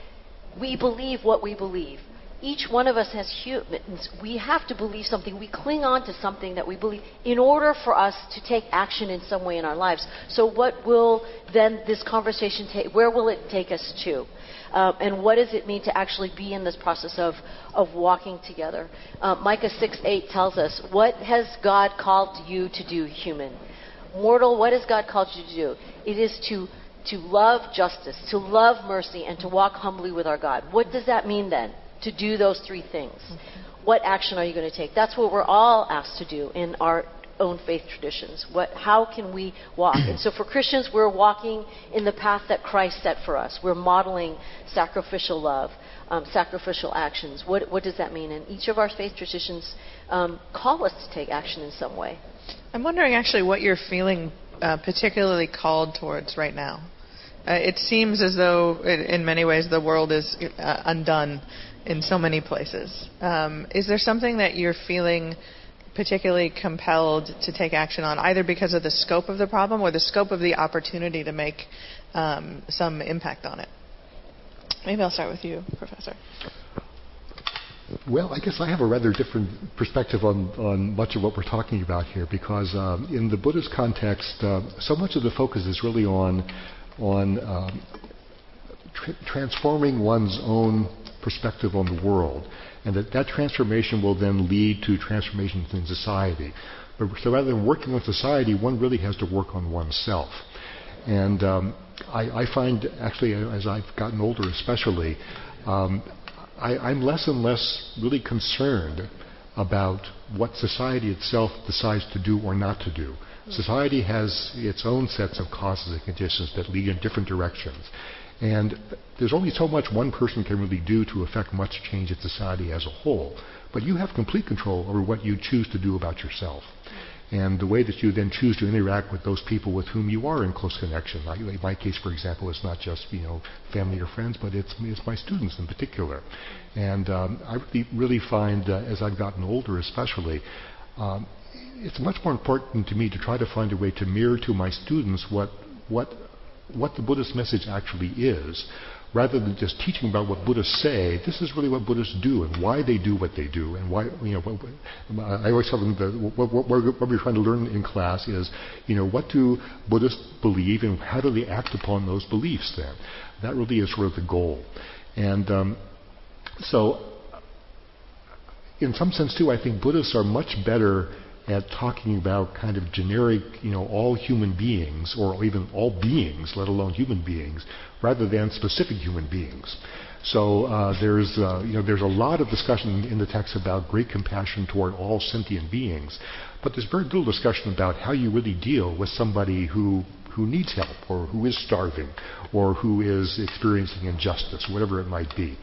we believe what we believe. Each one of us as humans, we have to believe something. We cling on to something that we believe in order for us to take action in some way in our lives. So, what will then this conversation take? Where will it take us to? Um, and what does it mean to actually be in this process of, of walking together? Um, Micah 6 8 tells us, What has God called you to do, human? Mortal, what has God called you to do? It is to to love justice, to love mercy, and to walk humbly with our God. What does that mean then? To do those three things. What action are you going to take? That's what we're all asked to do in our own faith traditions. What, how can we walk? And so for Christians, we're walking in the path that Christ set for us. We're modeling sacrificial love, um, sacrificial actions. What, what does that mean? And each of our faith traditions um, call us to take action in some way. I'm wondering actually what you're feeling uh, particularly called towards right now. Uh, it seems as though, in, in many ways, the world is uh, undone in so many places. Um, is there something that you're feeling particularly compelled to take action on, either because of the scope of the problem or the scope of the opportunity to make um, some impact on it? Maybe I'll start with you, Professor. Well, I guess I have a rather different perspective on, on much of what we're talking about here because um, in the Buddhist context, uh, so much of the focus is really on, on um, tra- transforming one's own perspective on the world, and that that transformation will then lead to transformations in society. But so rather than working on society, one really has to work on oneself. And um, I, I, find actually, as I've gotten older, especially, um, I, am less and less really concerned about what society itself decides to do or not to do. Society has its own sets of causes and conditions that lead in different directions. And there's only so much one person can really do to affect much change in society as a whole. But you have complete control over what you choose to do about yourself and the way that you then choose to interact with those people with whom you are in close connection. In my case, for example, it's not just you know family or friends, but it's it's my students in particular. And um, I really really find uh, as I've gotten older, especially. Um, it's much more important to me to try to find a way to mirror to my students what what what the Buddhist message actually is, rather than just teaching about what Buddhists say, this is really what Buddhists do and why they do what they do. And why, you know, I always tell them that what, what, what, we're trying to learn in class is, you know, what do Buddhists believe and how do they act upon those beliefs then? That really is sort of the goal. And um, so, in some sense, too, I think Buddhists are much better at talking about kind of generic, you know, all human beings, or even all beings, let alone human beings, rather than specific human beings. So uh, there's, uh, you know, there's a lot of discussion in the text about great compassion toward all sentient beings, but there's very little discussion about how you really deal with somebody who who needs help, or who is starving, or who is experiencing injustice, whatever it might be.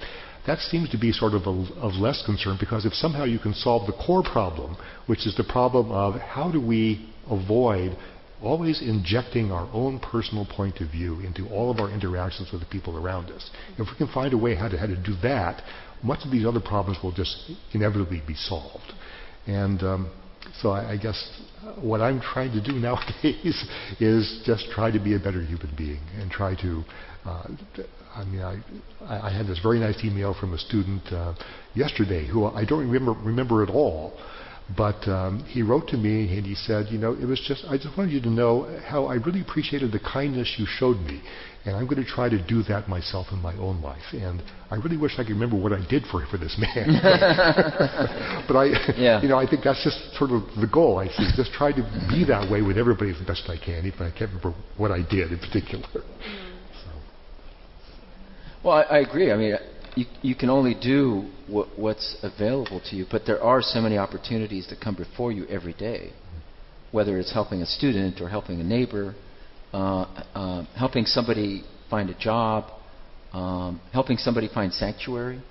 That seems to be sort of a, of less concern because if somehow you can solve the core problem, which is the problem of how do we avoid always injecting our own personal point of view into all of our interactions with the people around us. If we can find a way how to, how to do that, much of these other problems will just inevitably be solved. And um, so I, I, guess what I'm trying to do nowadays is just try to be a better human being and try to. Uh, I mean, I, I had this very nice email from a student uh, yesterday who I don't remember remember at all but um, he wrote to me and he said, you know, it was just, I just wanted you to know how I really appreciated the kindness you showed me. And I'm going to try to do that myself in my own life. And I really wish I could remember what I did for, for this man. but I, yeah. you know, I think that's just sort of the goal. I see, just try to be that way with everybody as best I can, even I can't remember what I did in particular. Well, I, I agree. I mean, you, you can only do what, what's available to you, but there are so many opportunities that come before you every day, whether it's helping a student or helping a neighbor, uh, uh, helping somebody find a job, um, helping somebody find sanctuary,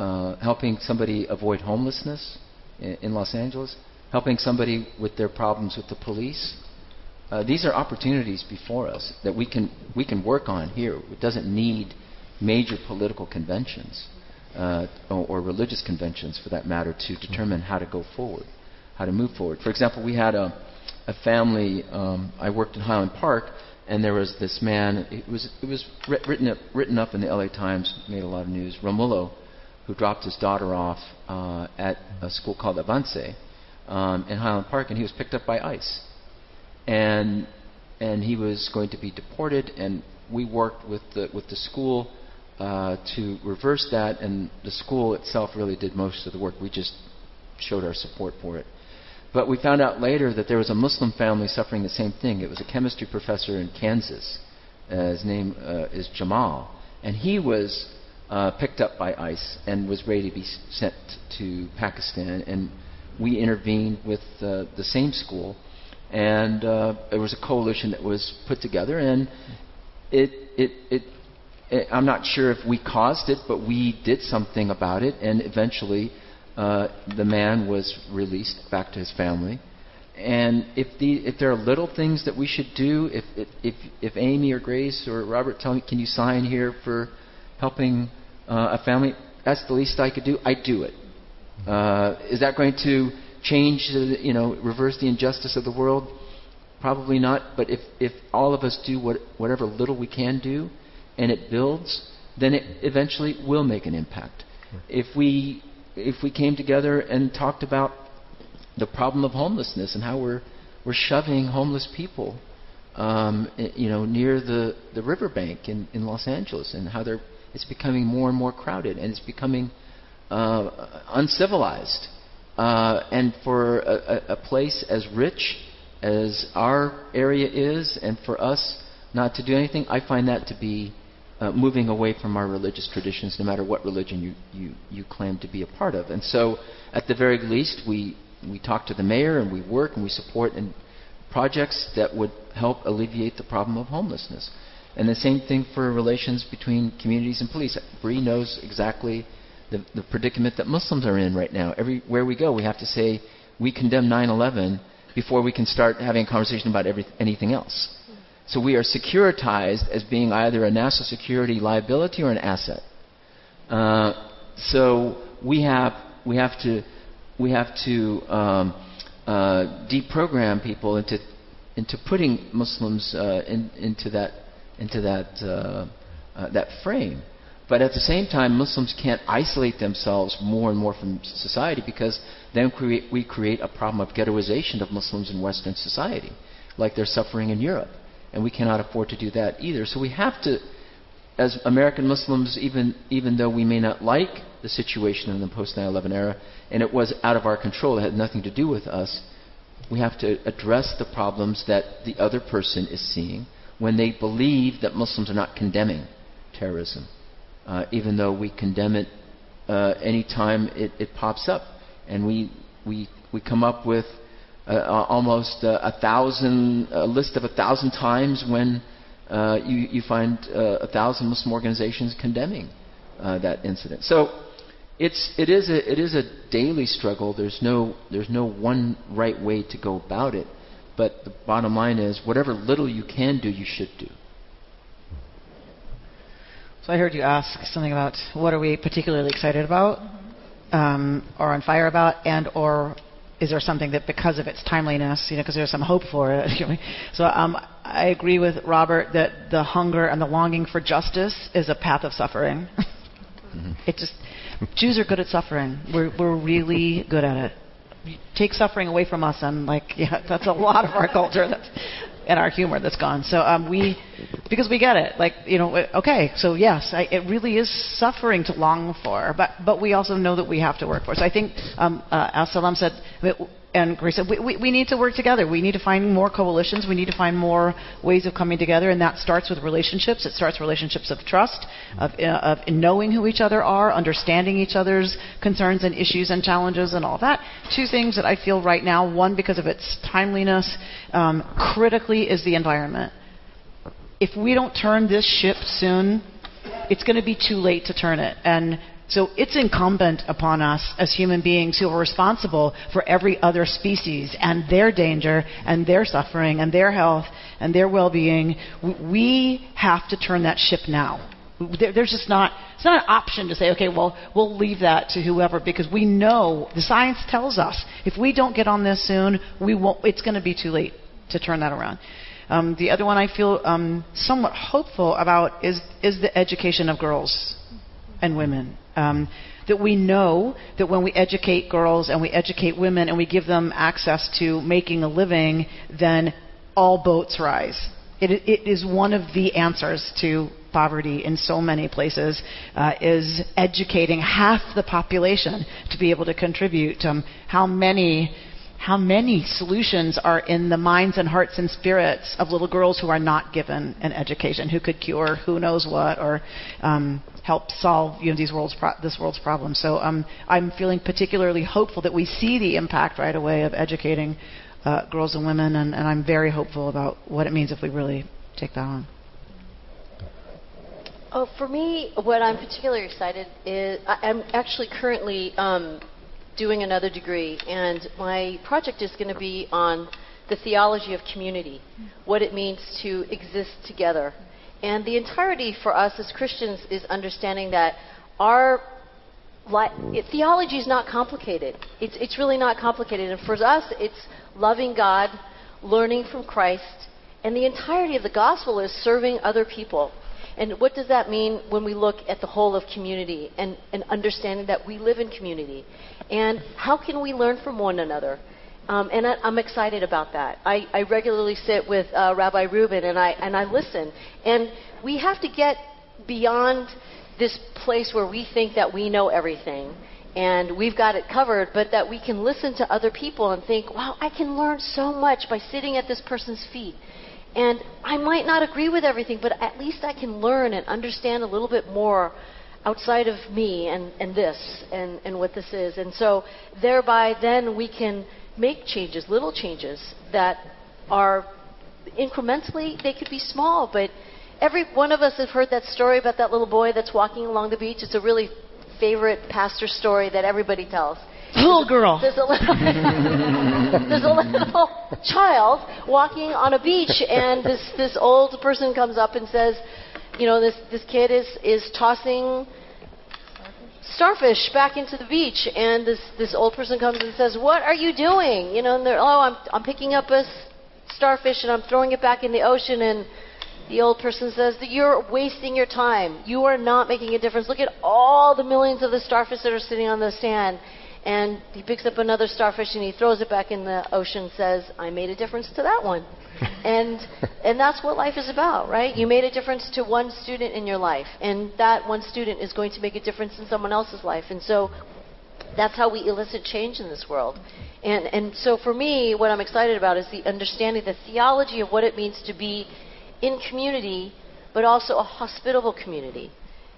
uh, helping somebody avoid homelessness in, in, Los Angeles, helping somebody with their problems with the police. Uh, these are opportunities before us that we can we can work on here. It doesn't need major political conventions uh, or, or, religious conventions, for that matter, to determine how to go forward, how to move forward. For example, we had a, a family. Um, I worked in Highland Park, and there was this man. It was it was written up, written up in the L.A. Times, made a lot of news. Romulo, who dropped his daughter off uh, at a school called Avance um, in Highland Park, and he was picked up by ICE, and and he was going to be deported. And we worked with the with the school uh, to reverse that, and the school itself really did most of the work. We just showed our support for it. But we found out later that there was a Muslim family suffering the same thing. It was a chemistry professor in Kansas. Uh, his name uh, is Jamal. And he was uh, picked up by ICE and was ready to be sent to Pakistan. And we intervened with uh, the same school. And uh, there was a coalition that was put together. And it, it, it Eh, I'm not sure if we caused it, but we did something about it, and eventually uh, the man was released back to his family. And if the if there are little things that we should do, if if if Amy or Grace or Robert tell me, can you sign here for helping uh, a family? That's the least I could do. I do it. Uh, is that going to change, the, you know, reverse the injustice of the world? Probably not. But if if all of us do what, whatever little we can do, and it builds, then it eventually will make an impact. if we if we came together and talked about the problem of homelessness and how we're we're shoving homeless people, um, you know, near the the riverbank in in Los Angeles, and how they're it's becoming more and more crowded, and it's becoming uh, uncivilized. Uh, and for a, a, place as rich as our area is, and for us not to do anything, I find that to be uh, moving away from our religious traditions, no matter what religion you, you, you claim to be a part of. And so, at the very least, we, we talk to the mayor and we work and we support in projects that would help alleviate the problem of homelessness. And the same thing for relations between communities and police. Brie knows exactly the, the predicament that Muslims are in right now. Everywhere we go, we have to say we condemn 9/11 before we can start having a conversation about every, anything else. So we are securitized as being either a national security liability or an asset. Uh, so we have we have to we have to um, uh, deprogram people into into putting Muslims uh, in, into that into that uh, uh, that frame. But at the same time, Muslims can't isolate themselves more and more from society because then we create a problem of ghettoization of Muslims in Western society, like they're suffering in Europe. And we cannot afford to do that either. So we have to, as American Muslims, even, even though we may not like the situation in the post 9 11 era, and it was out of our control, it had nothing to do with us, we have to address the problems that the other person is seeing when they believe that Muslims are not condemning terrorism uh, even though we condemn it uh, anytime it, it pops up. And we, we, we come up with uh, almost uh, a thousand, a list of a thousand times when uh, you, you find uh, a thousand Muslim organizations condemning that incident. So it's, it, is a, it is a daily struggle. There's no, there's no one right way to go about it. But the bottom line is, whatever little you can do, you should do. So I heard you ask something about what are we particularly excited about, um, or on fire about, and or is there something that because of its timeliness, you know, because there's some hope for it. so um, I agree with Robert that the hunger and the longing for justice is a path of suffering. mm-hmm. It just Jews are good at suffering. We're we're really good at it. take suffering away from us, and like yeah, that's a lot of our culture. That's and our humor that's gone. So um, we, because we get it, like you know, okay, so yes, I, it really is suffering to long for, but but we also know that we have to work for. It. So I think, um, uh, as Salam said, and said, we, we, we, need to work together. We need to find more coalitions. We need to find more ways of coming together, and that starts with relationships. It starts relationships of trust, of, uh, of knowing who each other are, understanding each other's concerns and issues and challenges and all that. Two things that I feel right now. One, because of its timeliness, um, critically is the environment. If we don't turn this ship soon, it's going to be too late to turn it. And so it's incumbent upon us as human beings who are responsible for every other species and their danger and their suffering and their health and their well-being. We have to turn that ship now. There's just not, it's not an option to say, okay, well, we'll leave that to whoever because we know, the science tells us, if we don't get on this soon, we won't, it's going to be too late to turn that around. Um, the other one I feel um, somewhat hopeful about is, is the education of girls and women. Um, that we know that when we educate girls and we educate women and we give them access to making a living, then all boats rise. It, it is one of the answers to poverty in so many places uh, is educating half the population to be able to contribute. Um, how many how many solutions are in the minds and hearts and spirits of little girls who are not given an education, who could cure who knows what, or um, help solve you know, these world's pro- this world's problems. So um, I'm feeling particularly hopeful that we see the impact right away of educating uh, girls and women, and, and I'm very hopeful about what it means if we really take that on. Oh, for me, what I'm particularly excited is I, am actually currently um, doing another degree, and my project is going to be on the theology of community, what it means to exist together. And the entirety for us as Christians is understanding that our li- theology is not complicated. It's, it's really not complicated. And for us, it's loving God, learning from Christ, and the entirety of the gospel is serving other people. And what does that mean when we look at the whole of community and, and understanding that we live in community? And how can we learn from one another? Um, and I, am excited about that. I, I regularly sit with uh, Rabbi Rubin and I, and I listen. And we have to get beyond this place where we think that we know everything and we've got it covered, but that we can listen to other people and think, wow, I can learn so much by sitting at this person's feet. And I might not agree with everything, but at least I can learn and understand a little bit more outside of me and, and this and, and what this is. And so thereby then we can make changes, little changes that are incrementally, they could be small, but every one of us have heard that story about that little boy that's walking along the beach. It's a really favorite pastor story that everybody tells. Little girl. There's a little, there's a little child walking on a beach, and this this old person comes up and says, you know, this this kid is is tossing starfish back into the beach, and this this old person comes and says, "What are you doing?" You know, and they're, "Oh, I'm I'm picking up a starfish and I'm throwing it back in the ocean." And the old person says that you're wasting your time. You are not making a difference. Look at all the millions of the starfish that are sitting on the sand. And he picks up another starfish and he throws it back in the ocean. Says, "I made a difference to that one." and and that's what life is about, right? You made a difference to one student in your life, and that one student is going to make a difference in someone else's life. And so that's how we elicit change in this world. And and so for me, what I'm excited about is the understanding the theology of what it means to be in community, but also a hospitable community.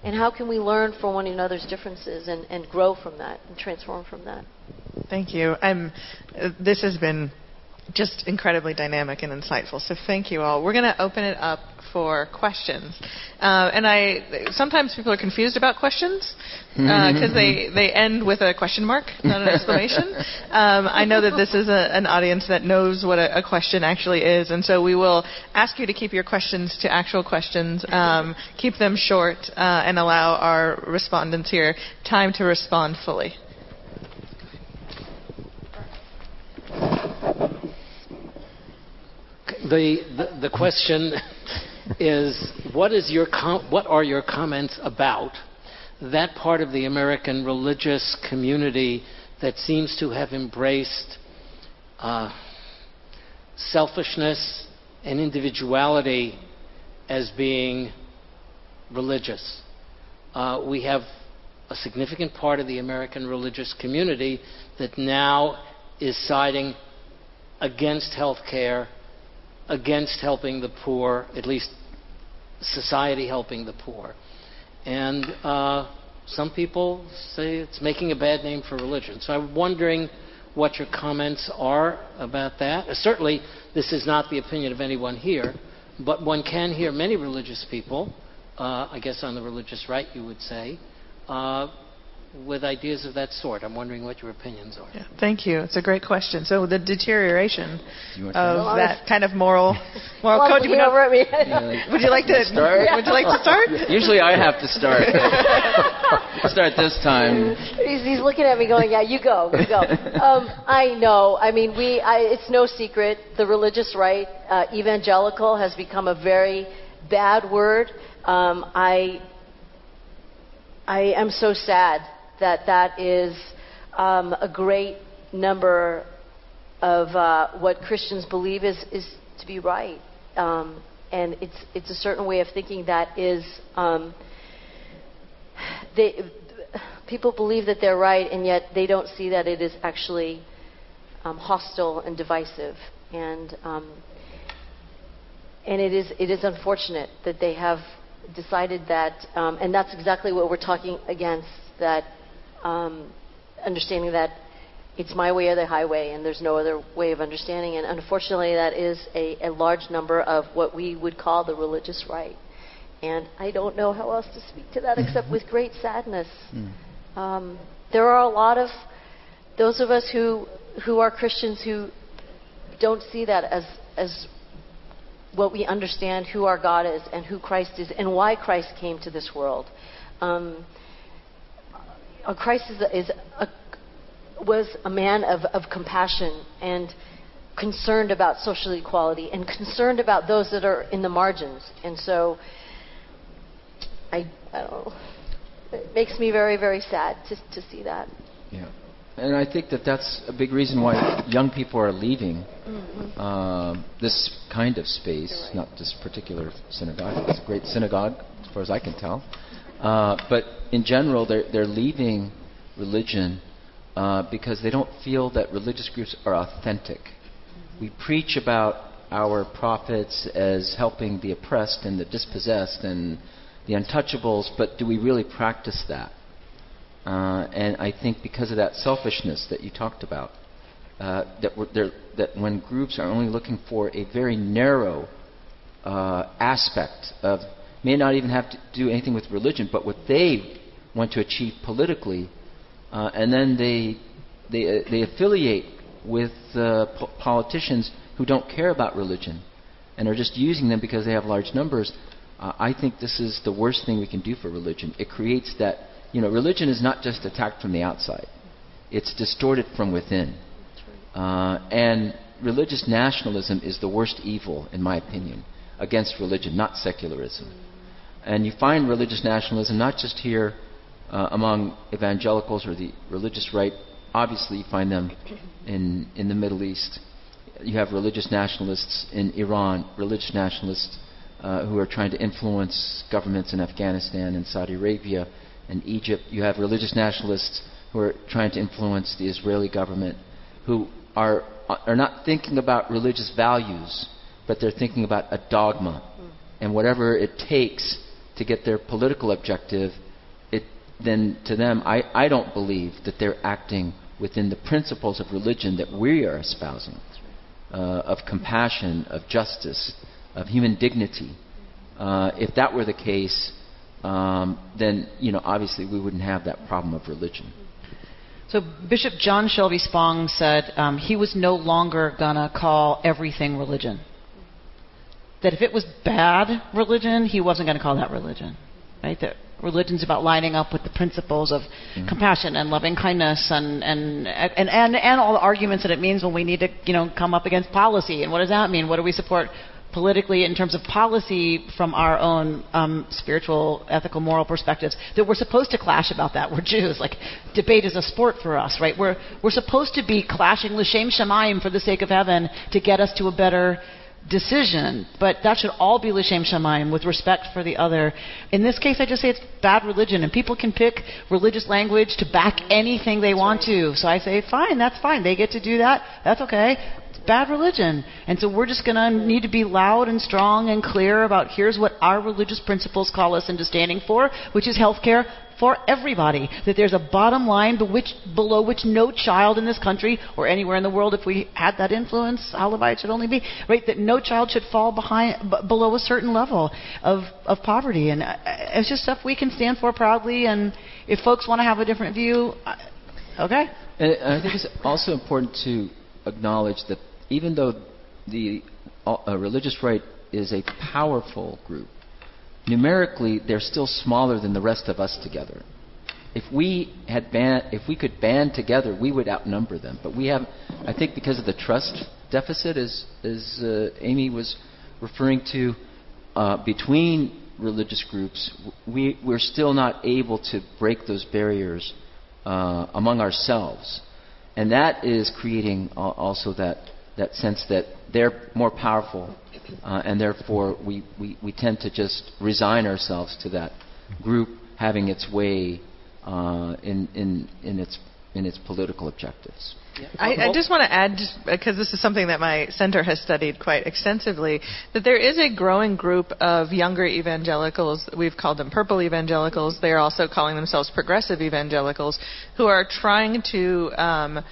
And how can we learn from one another's differences and, and grow from that and transform from that? Thank you. Uh, this has been just incredibly dynamic and insightful. So thank you all. We're going to open it up for questions. Uh, and I sometimes people are confused about questions because uh, they they end with a question mark, not an exclamation. Um, I know that this is a, an audience that knows what a, a, question actually is, and so we will ask you to keep your questions to actual questions, um, keep them short, uh, and allow our respondents here time to respond fully. The, the, question is what, is your com- what are your comments about that part of the American religious community that seems to have embraced uh, selfishness and individuality as being religious? Uh, we have a significant part of the American religious community that now is siding against health care against helping the poor, at least society helping the poor. And uh, some people say it's making a bad name for religion. So I'm wondering what your comments are about that. Uh, certainly, this is not the opinion of anyone here, but one can hear many religious people, uh, I guess on the religious right, you would say, uh, with ideas of that sort. I'm wondering what your opinions are. Yeah, thank you. It's a great question. So the deterioration of that kind of moral moral well, code. You over at me. Would you like to start? Would you like to start? Usually I have to start. start this time. He's, he's, looking at me, going, "Yeah, you go, you go." Um, I know. I mean, we. I, it's no secret. The religious right, uh, evangelical, has become a very bad word. Um, I I am so sad that that is um, a great number of uh, what Christians believe is, is to be right. Um, and it's, it's a certain way of thinking that is, um, they, people believe that they're right, and yet they don't see that it is actually um, hostile and divisive. And, um, and it, is, it is unfortunate that they have decided that, um, and that's exactly what we're talking against, that um, understanding that it's my way or the highway, and there's no other way of understanding. And unfortunately, that is a, a large number of what we would call the religious right. And I don't know how else to speak to that except with great sadness. Mm. Um, there are a lot of those of us who who are Christians who don't see that as as what we understand who our God is and who Christ is and why Christ came to this world. Um, Christ is, a, is a, was a man of, of compassion and concerned about social equality and concerned about those that are in the margins. And so I, I don't know. It makes me very, very sad to, to see that. Yeah. And I think that that's a big reason why young people are leaving Mm-hmm. uh, this kind of space, not this particular synagogue. It's a great synagogue, as far as I can tell. Uh, but in general, they're, they're leaving religion uh, because they don't feel that religious groups are authentic. We preach about our prophets as helping the oppressed and the dispossessed and the untouchables, but do we really practice that? Uh, and I think because of that selfishness that you talked about, uh, that, that when groups are only looking for a very narrow uh, aspect of, may not even have to do anything with religion, but what they want to achieve politically, uh, and then they they uh, they affiliate with uh, po- politicians who don't care about religion and are just using them because they have large numbers. Uh, I think this is the worst thing we can do for religion. It creates that you know religion is not just attacked from the outside; it's distorted from within. Uh, and religious nationalism is the worst evil, in my opinion, against religion, not secularism. And you find religious nationalism not just here uh, among evangelicals or the religious right. Obviously, you find them in, in the Middle East. You have religious nationalists in Iran, religious nationalists uh, who are trying to influence governments in Afghanistan and Saudi Arabia and Egypt. You have religious nationalists who are trying to influence the Israeli government, who are, are not thinking about religious values, but they're thinking about a dogma. And whatever it takes to get their political objective, it, then to them, I, I don't believe that they're acting within the principles of religion that we are espousing uh, of compassion, of justice, of human dignity. Uh, if that were the case, um, then you know obviously we wouldn't have that problem of religion. So Bishop John Shelby Spong said um, he was no longer gonna call everything religion. That if it was bad religion, he wasn't gonna call that religion. Right? That religion's about lining up with the principles of compassion and loving kindness and, and and and and all the arguments that it means when we need to you know come up against policy and what does that mean? What do we support? politically in terms of policy from our own um, spiritual, ethical, moral perspectives that we're supposed to clash about that. We're Jews. Like debate is a sport for us, right? We're we're supposed to be clashing l'shem shamayim for the sake of heaven to get us to a better decision. But that should all be l'shem shamayim with respect for the other. In this case, I just say it's bad religion, and people can pick religious language to back anything they want to. So I say, fine, that's fine. They get to do that. That's okay It's bad religion. And so we're just going to need to be loud and strong and clear about here's what our religious principles call us into standing for, which is health care for everybody. That there's a bottom line which, below which no child in this country or anywhere in the world, if we had that influence, hallelujah, it should only be, right, that no child should fall behind, b- below a certain level of, of poverty. And uh, it's just stuff we can stand for proudly. And if folks want to have a different view, uh, okay. And I think it's also important to acknowledge that even though the uh, religious right is a powerful group, numerically they're still smaller than the rest of us together. If we had ban- if we could band together, we would outnumber them. But we have, I think, because of the trust deficit, as as uh, Amy was referring to, uh, between religious groups, we we're still not able to break those barriers uh, among ourselves, and that is creating also that that sense that they're more powerful, uh, and therefore we, we, we tend to just resign ourselves to that group having its way uh, in, in, in, its, in its political objectives. I, I just want to add, because this is something that my center has studied quite extensively, that there is a growing group of younger evangelicals. We've called them purple evangelicals. They are also calling themselves progressive evangelicals, who are trying to um,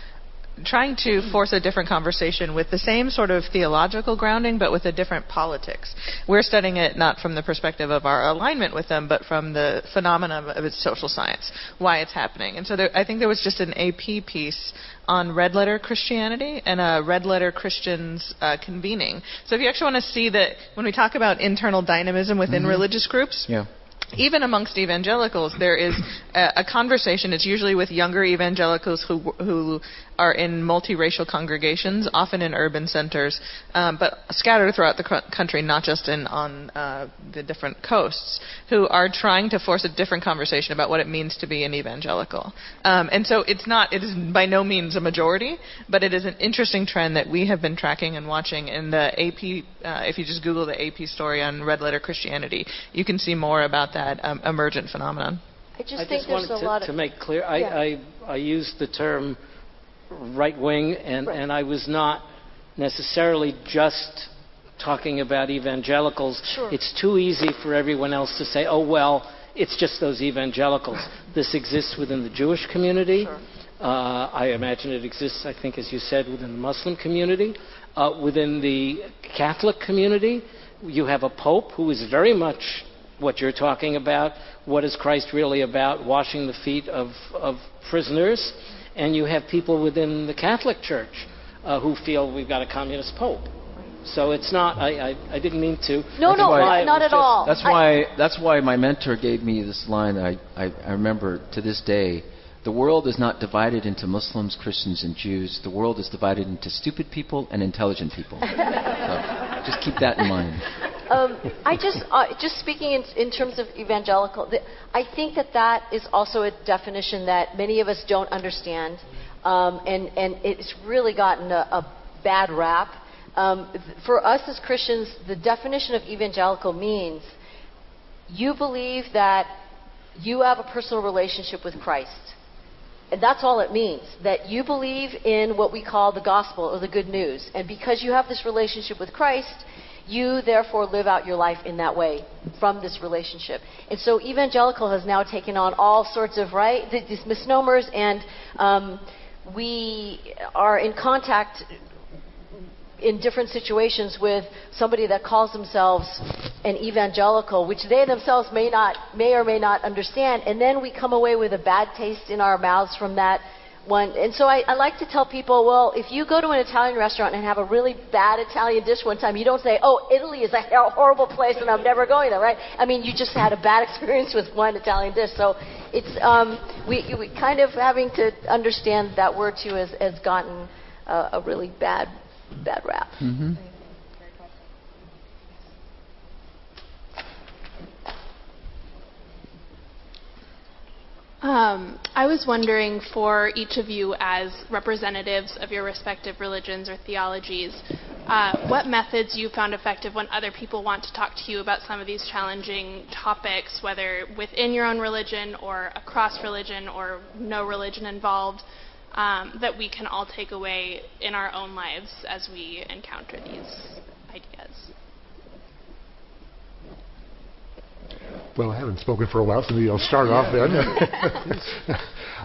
trying to force a different conversation with the same sort of theological grounding, but with a different politics. We're studying it not from the perspective of our alignment with them, but from the phenomenon of its social science, why it's happening. And so there, I think there was just an AP piece on red letter Christianity and a red letter Christians uh, convening. So if you actually want to see that when we talk about internal dynamism within Mhm. religious groups, Yeah. even amongst evangelicals, there is a, a, conversation. It's usually with younger evangelicals who who are in multiracial congregations, often in urban centers, um, but scattered throughout the country, not just in on uh, the different coasts, who are trying to force a different conversation about what it means to be an evangelical. Um, and so it's not. It is by no means a majority, but it is an interesting trend that we have been tracking and watching in the AP. Uh, if you just Google the AP story on Red Letter Christianity, you can see more about that um, emergent phenomenon. I just I think just there's wanted a to, lot to make clear. I, Yeah. I I used the term right wing, and Right. and I was not necessarily just talking about evangelicals. Sure. It's too easy for everyone else to say, "Oh well, it's just those evangelicals." This exists within the Jewish community. Sure. Uh, I imagine it exists, I think, as you said, within the Muslim community. Uh, within the Catholic community, you have a pope who is very much what you're talking about. What is Christ really about? Washing the feet of, of prisoners. And you have people within the Catholic Church uh, who feel we've got a communist pope. So it's not, I, I, I didn't mean to. no, That's no, why it not at just- all. That's I- why that's why my mentor gave me this line. I, I, I remember to this day. The world is not divided into Muslims, Christians, and Jews. The world is divided into stupid people and intelligent people. so just keep that in mind. Um, I just, uh, just speaking in, in terms of evangelical, the, I think that that is also a definition that many of us don't understand, um, and and it's really gotten a, a bad rap. Um, th- for us as Christians, the definition of evangelical means you believe that you have a personal relationship with Christ. And that's all it means. That you believe in what we call the gospel or the good news. And because you have this relationship with Christ, you therefore live out your life in that way from this relationship. And so evangelical has now taken on all sorts of, right, these misnomers, and um, we are in contact in different situations with somebody that calls themselves an evangelical, which they themselves may not, may or may not understand, and then we come away with a bad taste in our mouths from that one. And so I, I like to tell people, well, if you go to an Italian restaurant and have a really bad Italian dish one time, you don't say, oh, Italy is a horrible place and I'm never going there, right? I mean, you just had a bad experience with one Italian dish. So it's um, we, we kind of having to understand that word too has, has gotten uh, a really bad bad rap. Mm-hmm. Um, I was wondering for each of you, as representatives of your respective religions or theologies, uh, what methods you found effective when other people want to talk to you about some of these challenging topics, whether within your own religion or across religion or no religion involved, um, that we can all take away in our own lives as we encounter these ideas. Well, I haven't spoken for a while, so maybe I'll start off then.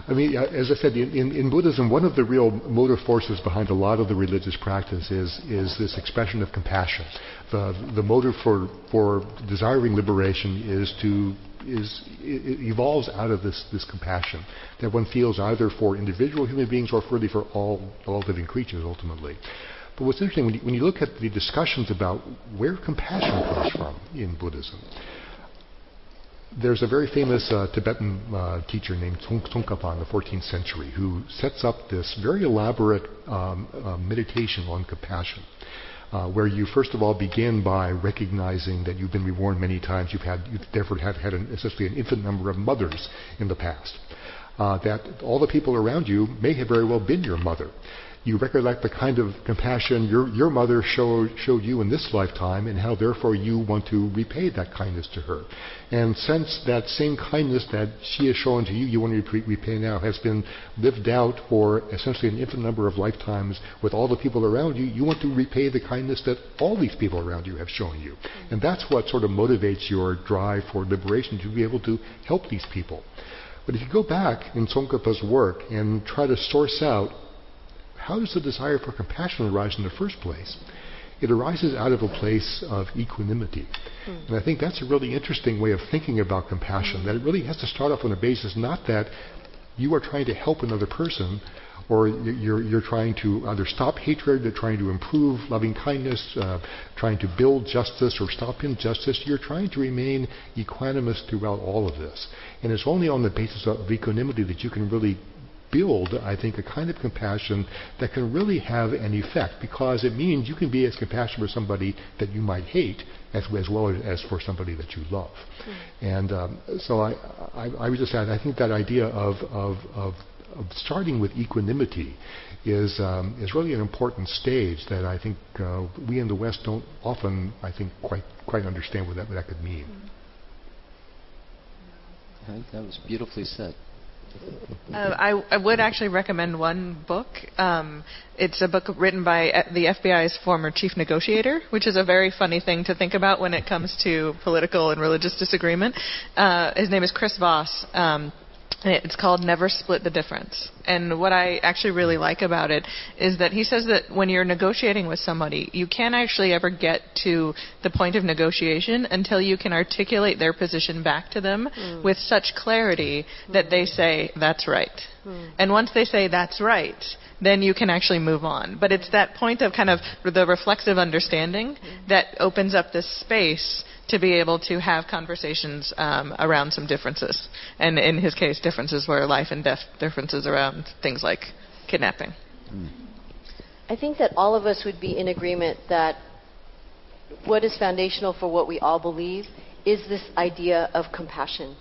I mean, as I said, in, in, Buddhism, one of the real motive forces behind a lot of the religious practice is, is this expression of compassion. The, the motive for, for desiring liberation is to is it it evolves out of this, this compassion that one feels either for individual human beings or really for all, all living creatures ultimately. But what's interesting when you, when you look at the discussions about where compassion comes from in Buddhism, there's a very famous uh, Tibetan uh, teacher named Tsong- Tsongkhapa in the 14th century who sets up this very elaborate um, uh, meditation on compassion. Uh, where you first of all begin by recognizing that you've been reborn many times, you've had, you've therefore have had an, essentially an infinite number of mothers in the past. Uh, that all the people around you may have very well been your mother you recollect the kind of compassion your, your mother showed, showed you in this lifetime and how therefore you want to repay that kindness to her. And since that same kindness that she has shown to you, you want to repay now, has been lived out for essentially an infinite number of lifetimes with all the people around you, you want to repay the kindness that all these people around you have shown you. And that's what sort of motivates your drive for liberation to be able to help these people. But if you go back in Tsongkhapa's work and try to source out how does the desire for compassion arise in the first place? It arises out of a place of equanimity. Mm. And I think that's a really interesting way of thinking about compassion, that it really has to start off on a basis not that you are trying to help another person or you're, you're trying to either stop hatred, or trying to improve loving kindness, uh, trying to build justice or stop injustice. You're trying to remain equanimous throughout all of this. And it's only on the basis of equanimity that you can really build, I think, a kind of compassion that can really have an effect because it means you can be as compassionate for somebody that you might hate as, as well as for somebody that you love. Mm-hmm. And um, so I, I, I would just add, I think that idea of, of, of, of starting with equanimity is, um, is really an important stage that I think uh, we in the West don't often, I think, quite, quite understand what that, what that could mean. I think that was beautifully said. Uh, I, I, would actually recommend one book. Um, it's a book written by uh, the FBI's former chief negotiator, which is a very funny thing to think about when it comes to political and religious disagreement. Uh, his name is Chris Voss. Um, it's called Never Split the Difference. And what I actually really like about it is that he says that when you're negotiating with somebody, you can't actually ever get to the point of negotiation until you can articulate their position back to them mm. with such clarity that they say, that's right. Mm. And once they say, that's right, then you can actually move on. But it's that point of kind of the reflexive understanding that opens up this space to be able to have conversations um, around some differences. And in his case, differences were life and death differences around things like kidnapping. I think that all of us would be in agreement that what is foundational for what we all believe is this idea of compassion.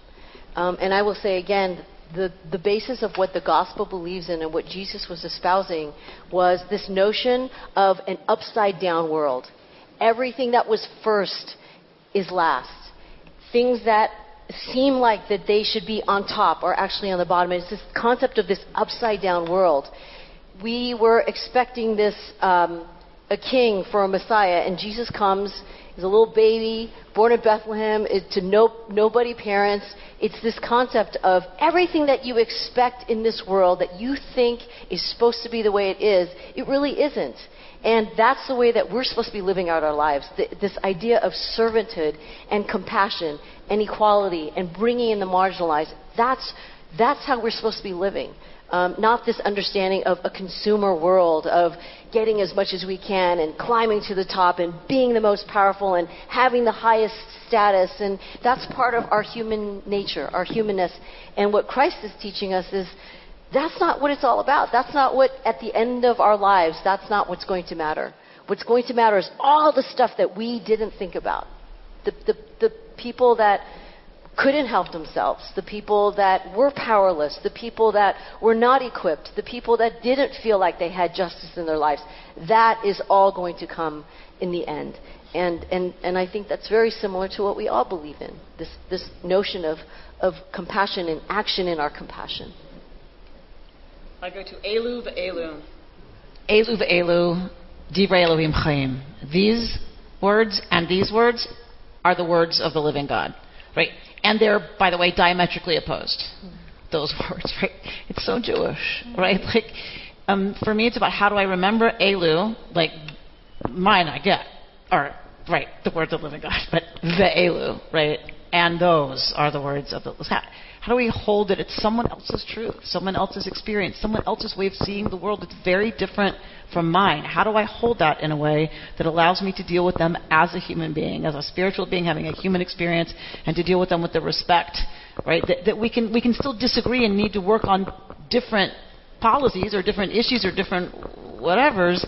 Um, and I will say again, the, the basis of what the gospel believes in and what Jesus was espousing was this notion of an upside down world. Everything that was first is last. Things that seem like that they should be on top are actually on the bottom. It's this concept of this upside down world. We were expecting this um, a king for a Messiah, and Jesus comes. He's a little baby born in Bethlehem to no, nobody parents. It's this concept of everything that you expect in this world that you think is supposed to be the way it is, it really isn't. And that's the way that we're supposed to be living out our lives. this idea of servanthood and compassion and equality and bringing in the marginalized. That's, that's how we're supposed to be living. Um, not this understanding of a consumer world of getting as much as we can and climbing to the top and being the most powerful and having the highest status. And that's part of our human nature, our humanness. And what Christ is teaching us is that's not what it's all about. That's not what, at the end of our lives, that's not what's going to matter. What's going to matter is all the stuff that we didn't think about. The, the, the people that couldn't help themselves, the people that were powerless, the people that were not equipped, the people that didn't feel like they had justice in their lives. That is all going to come in the end. And, and, and I think that's very similar to what we all believe in this, this notion of, of compassion and action in our compassion. I go to Elu v'Elu. Elu v'Elu, divrei Elohim chaim. These words and these words are the words of the living God, right? And they're, by the way, diametrically opposed. Those words, right? It's so Jewish, right? Like, um, for me, it's about how do I remember Elu, like mine, I get, or right, the words of the living God, but the Elu, right? And those are the words of the. How do we hold it? It's someone else's truth, someone else's experience, someone else's way of seeing the world that's very different from mine. How do I hold that in a way that allows me to deal with them as a human being, as a spiritual being having a human experience, and to deal with them with the respect, right? That, that we can we can still disagree and need to work on different policies or different issues or different whatevers,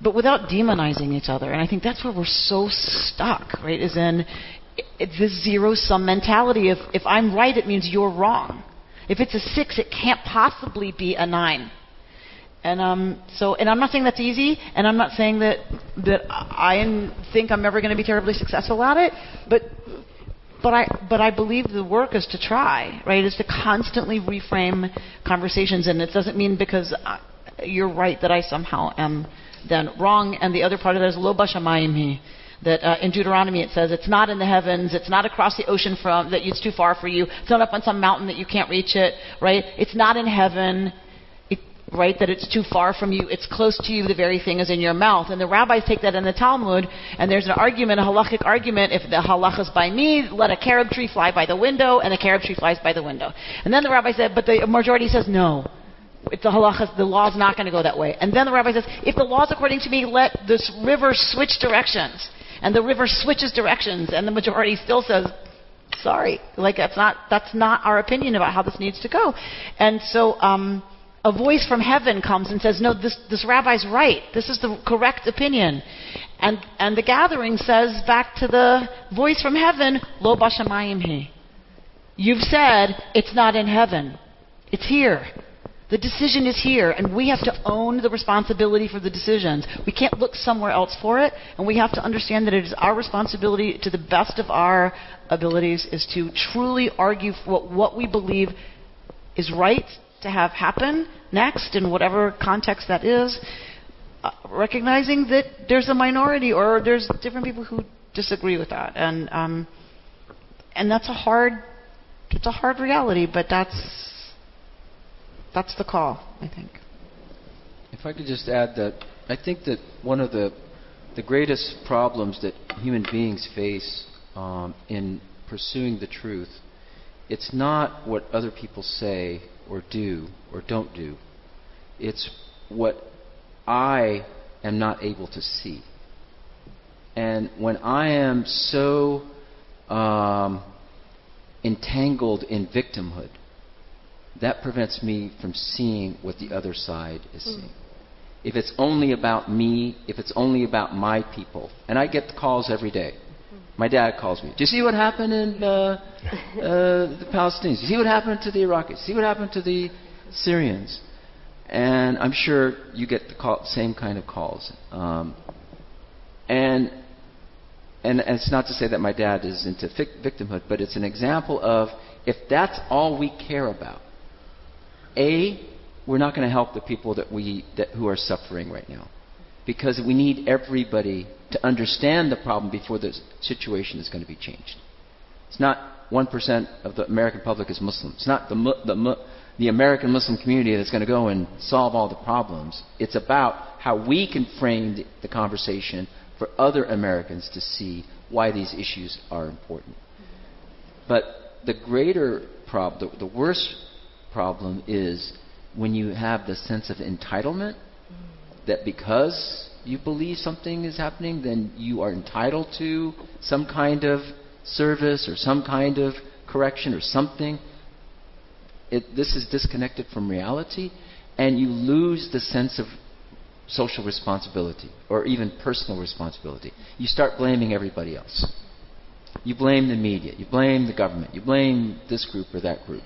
but without demonizing each other. And I think that's where we're so stuck, right? Is in it's this zero sum mentality of if I'm right, it means you're wrong. If it's a six, it can't possibly be a nine. And um, so, and I'm not saying that's easy, and I'm not saying that that I think I'm ever going to be terribly successful at it, but but I but I believe the work is to try, right? Is to constantly reframe conversations, and it doesn't mean because I, you're right that I somehow am then wrong. And the other part of that is lo bashamayim that uh, in Deuteronomy it says it's not in the heavens, it's not across the ocean from that it's too far for you, it's not up on some mountain that you can't reach it, right? It's not in heaven, it, right? That it's too far from you, it's close to you, the very thing is in your mouth. And the rabbis take that in the Talmud, and there's an argument, a halachic argument, if the halach is by me, let a carob tree fly by the window, and the carob tree flies by the window. And then the rabbi said, but the majority says no if the halacha, the law is not going to go that way. And then the rabbi says, if the law is according to me, let this river switch directions. And the river switches directions, and the majority still says, sorry, like that's not that's not our opinion about how this needs to go. And so um, a voice from heaven comes and says, no, this this rabbi's right. This is the correct opinion. And and the gathering says back to the voice from heaven, lo bashamayim he. You've said it's not in heaven. It's here. The decision is here, and we have to own the responsibility for the decisions. We can't look somewhere else for it, and we have to understand that it is our responsibility, to the best of our abilities, is to truly argue for what, we believe is right to have happen next, in whatever context that is, uh, recognizing that there's a minority or there's different people who disagree with that, and um, and that's a hard, it's a hard reality, but that's that's the call, I think. If I could just add that I think that one of the the greatest problems that human beings face um, in pursuing the truth, it's not what other people say or do or don't do. It's what I am not able to see. And when I am so um, entangled in victimhood, that prevents me from seeing what the other side is mm. seeing. If it's only about me, if it's only about my people, and I get the calls every day. My dad calls me. Do you see what happened in uh, uh, the Palestinians? Do you see what happened to the Iraqis? See what happened to the Syrians? And I'm sure you get the call, same kind of calls. Um, and, and and it's not to say that my dad is into victimhood, but it's an example of if that's all we care about, a, we're not going to help the people that we, that, who are suffering right now. Because we need everybody to understand the problem before the situation is going to be changed. It's not 1% of the American public is Muslim. It's not the, the, the American Muslim community that's going to go and solve all the problems. It's about how we can frame the, conversation for other Americans to see why these issues are important. But the greater problem, the, the worst problem is when you have the sense of entitlement that because you believe something is happening, then you are entitled to some kind of service or some kind of correction or something. It, this is disconnected from reality, and you lose the sense of social responsibility or even personal responsibility. You start blaming everybody else. You blame the media, you blame the government, you blame this group or that group.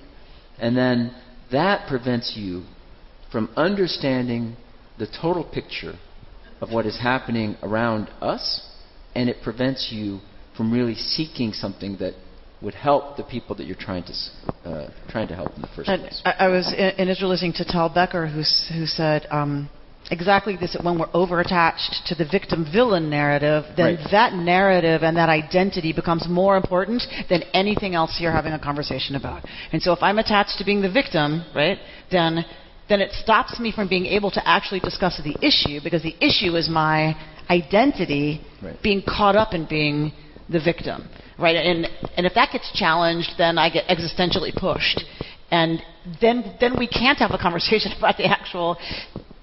And then that prevents you from understanding the total picture of what is happening around us, and it prevents you from really seeking something that would help the people that you're trying to uh, trying to help in the first place. I, I was in, in, Israel listening to Tal Becker, who, who said um, exactly this: when we're over-attached to the victim-villain narrative, then right. that narrative and that identity becomes more important than anything else you're having a conversation about. And so, if I'm attached to being the victim, right, then then it stops me from being able to actually discuss the issue because the issue is my identity right. being caught up in being the victim, right? And and if that gets challenged, then I get existentially pushed and then then we can't have a conversation about the actual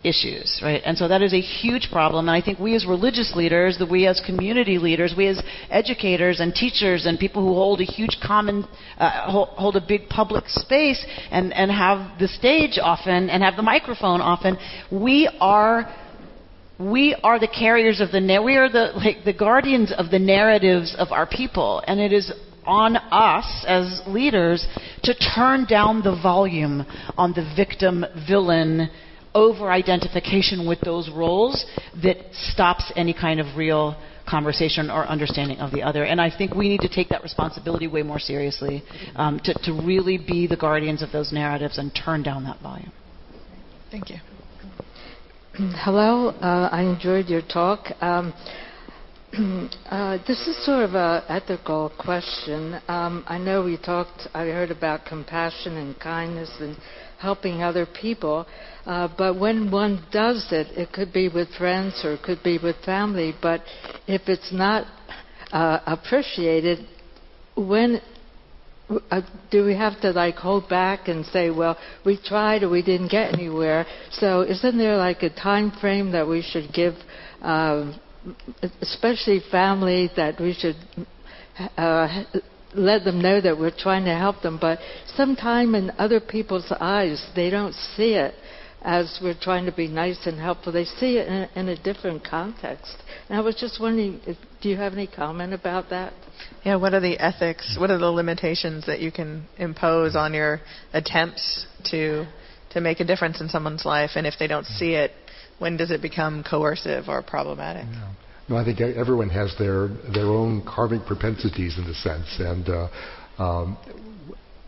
issues, right? And so that is a huge problem. And I think we as religious leaders, that we as community leaders, we as educators and teachers and people who hold a huge common, uh, hold, a big public space and, and have the stage often and have the microphone often, we are we are the carriers of the narrative, we are the like the guardians of the narratives of our people and it is on us as leaders to turn down the volume on the victim villain over identification with those roles that stops any kind of real conversation or understanding of the other. And I think we need to take that responsibility way more seriously um, to, to really be the guardians of those narratives and turn down that volume. Thank you. Hello, uh, I enjoyed your talk. Um, uh, this is sort of an ethical question. Um, I know we talked, I heard about compassion and kindness and helping other people. Uh, but when one does it, it could be with friends or it could be with family. But if it's not uh, appreciated, when uh, do we have to like hold back and say, well, we tried or we didn't get anywhere? So isn't there like a time frame that we should give, um, especially family, that we should uh, let them know that we're trying to help them? But sometime in other people's eyes, they don't see it as we're trying to be nice and helpful. They see it in a, in a different context. And I was just wondering, if, do you have any comment about that? Yeah, what are the ethics? What are the limitations that you can impose on your attempts to to make a difference in someone's life? And if they don't see it, when does it become coercive or problematic? Yeah. No, I think everyone has their their own karmic propensities in a sense, and uh, um,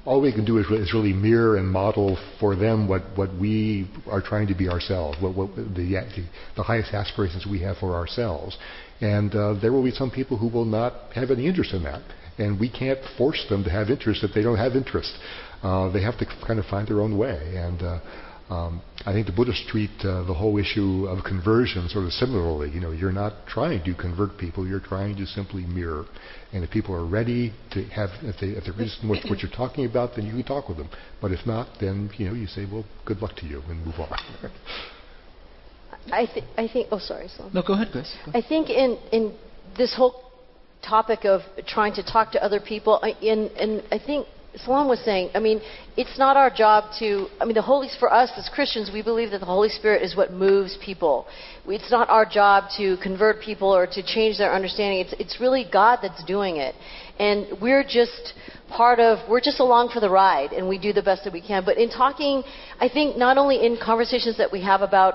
all we can do is, is, really mirror and model for them what, what we are trying to be ourselves, what, what the, the, the highest aspirations we have for ourselves. And uh, there will be some people who will not have any interest in that. And we can't force them to have interest if they don't have interest. Uh, they have to kind of find their own way. And uh, um, I think the Buddhists treat uh, the whole issue of conversion sort of similarly. You know, you're not trying to convert people; you're trying to simply mirror. And if people are ready to have, if they if they're interested in what, what you're talking about, then you can talk with them. But if not, then you know you say, well, good luck to you, and move on. I, th- I think. Oh, sorry. Salam. No, go ahead, Chris. I think in in this whole topic of trying to talk to other people, in and I think Salam was saying, I mean, it's not our job to, I mean, the Holy, for us as Christians, we believe that the Holy Spirit is what moves people. It's not our job to convert people or to change their understanding. It's, it's really God that's doing it. And we're just part of, we're just along for the ride and we do the best that we can. But in talking, I think not only in conversations that we have about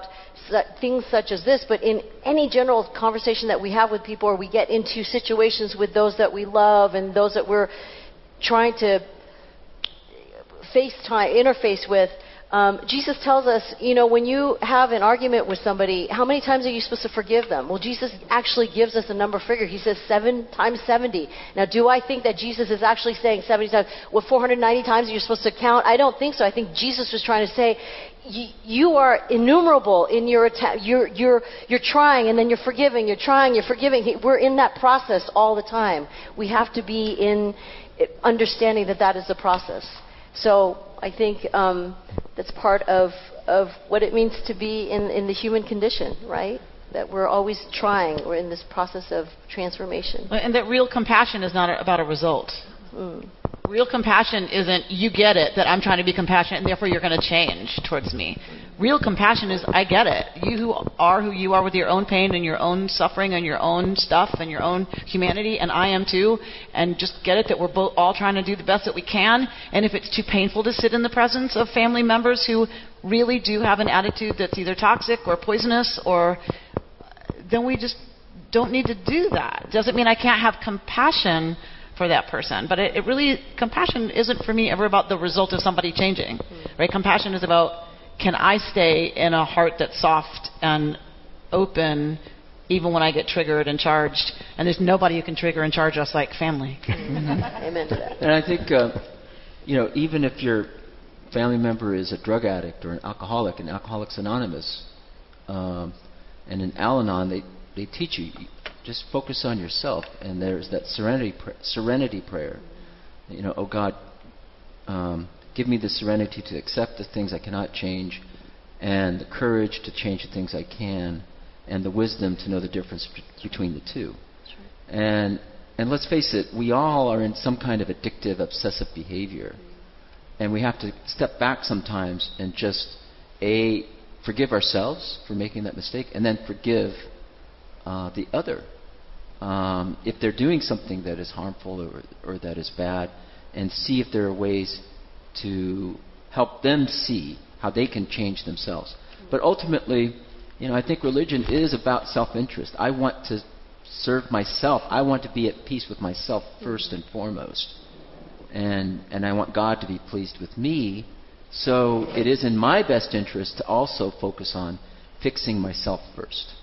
things such as this, but in any general conversation that we have with people or we get into situations with those that we love and those that we're trying to FaceTime, interface with, um, Jesus tells us, you know, when you have an argument with somebody, how many times are you supposed to forgive them? Well, Jesus actually gives us a number figure. He says seven times 70. Now, do I think that Jesus is actually saying 70 times? Well, 490 times you're supposed to count? I don't think so. I think Jesus was trying to say, you are innumerable in your attack. You're, you're, you're trying and then you're forgiving. You're trying, you're forgiving. We're in that process all the time. We have to be in understanding that that is a process. So I think um, that's part of, of what it means to be in, in the human condition, right? That we're always trying. We're in this process of transformation. And that real compassion is not about a result. Mm. Real compassion isn't you get it that I'm trying to be compassionate and therefore you're going to change towards me. Real compassion is I get it. You who are who you are with your own pain and your own suffering and your own stuff and your own humanity and I am too and just get it that we're both all trying to do the best that we can and if it's too painful to sit in the presence of family members who really do have an attitude that's either toxic or poisonous or then we just don't need to do that. Doesn't mean I can't have compassion for that person. But it, it, really, compassion isn't for me ever about the result of somebody changing, right? Compassion is about can I stay in a heart that's soft and open even when I get triggered and charged? And there's nobody who can trigger and charge us like family. Amen to that. And I think, uh, you know, even if your family member is a drug addict or an alcoholic in Alcoholics Anonymous, um, and in Al Anon, they, they teach you just focus on yourself. And there's that serenity, pr- serenity prayer. You know, oh God, um, give me the serenity to accept the things I cannot change, and the courage to change the things I can, and the wisdom to know the difference between the two. Right. And and let's face it, we all are in some kind of addictive, obsessive behavior, and we have to step back sometimes and just a forgive ourselves for making that mistake, and then forgive uh, the other um, if they're doing something that is harmful or, or that is bad, and see if there are ways to help them see how they can change themselves. But ultimately, you know, I think religion is about self-interest. I want to serve myself. I want to be at peace with myself first and foremost. And and I want God to be pleased with me. So it is in my best interest to also focus on fixing myself first.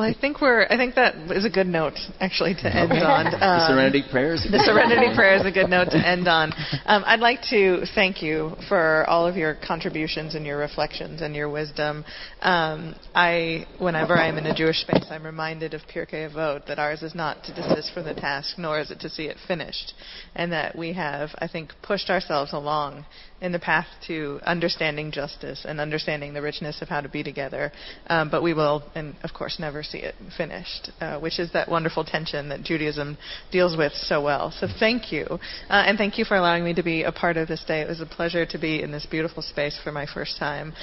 Well, I think we're. I think that is a good note, actually, to end on. the Um, Serenity Prayer is a the good Serenity Prayer is a good note to end on. Um, I'd like to thank you for all of your contributions and your reflections and your wisdom. Um, I, whenever I'm in a Jewish space, I'm reminded of Pirkei Avot that ours is not to desist from the task, nor is it to see it finished, and that we have, I think, pushed ourselves along in the path to understanding justice and understanding the richness of how to be together. Um, but we will, and of course, never see it finished, uh, which is that wonderful tension that Judaism deals with so well. So thank you. Uh, and thank you for allowing me to be a part of this day. It was a pleasure to be in this beautiful space for my first time.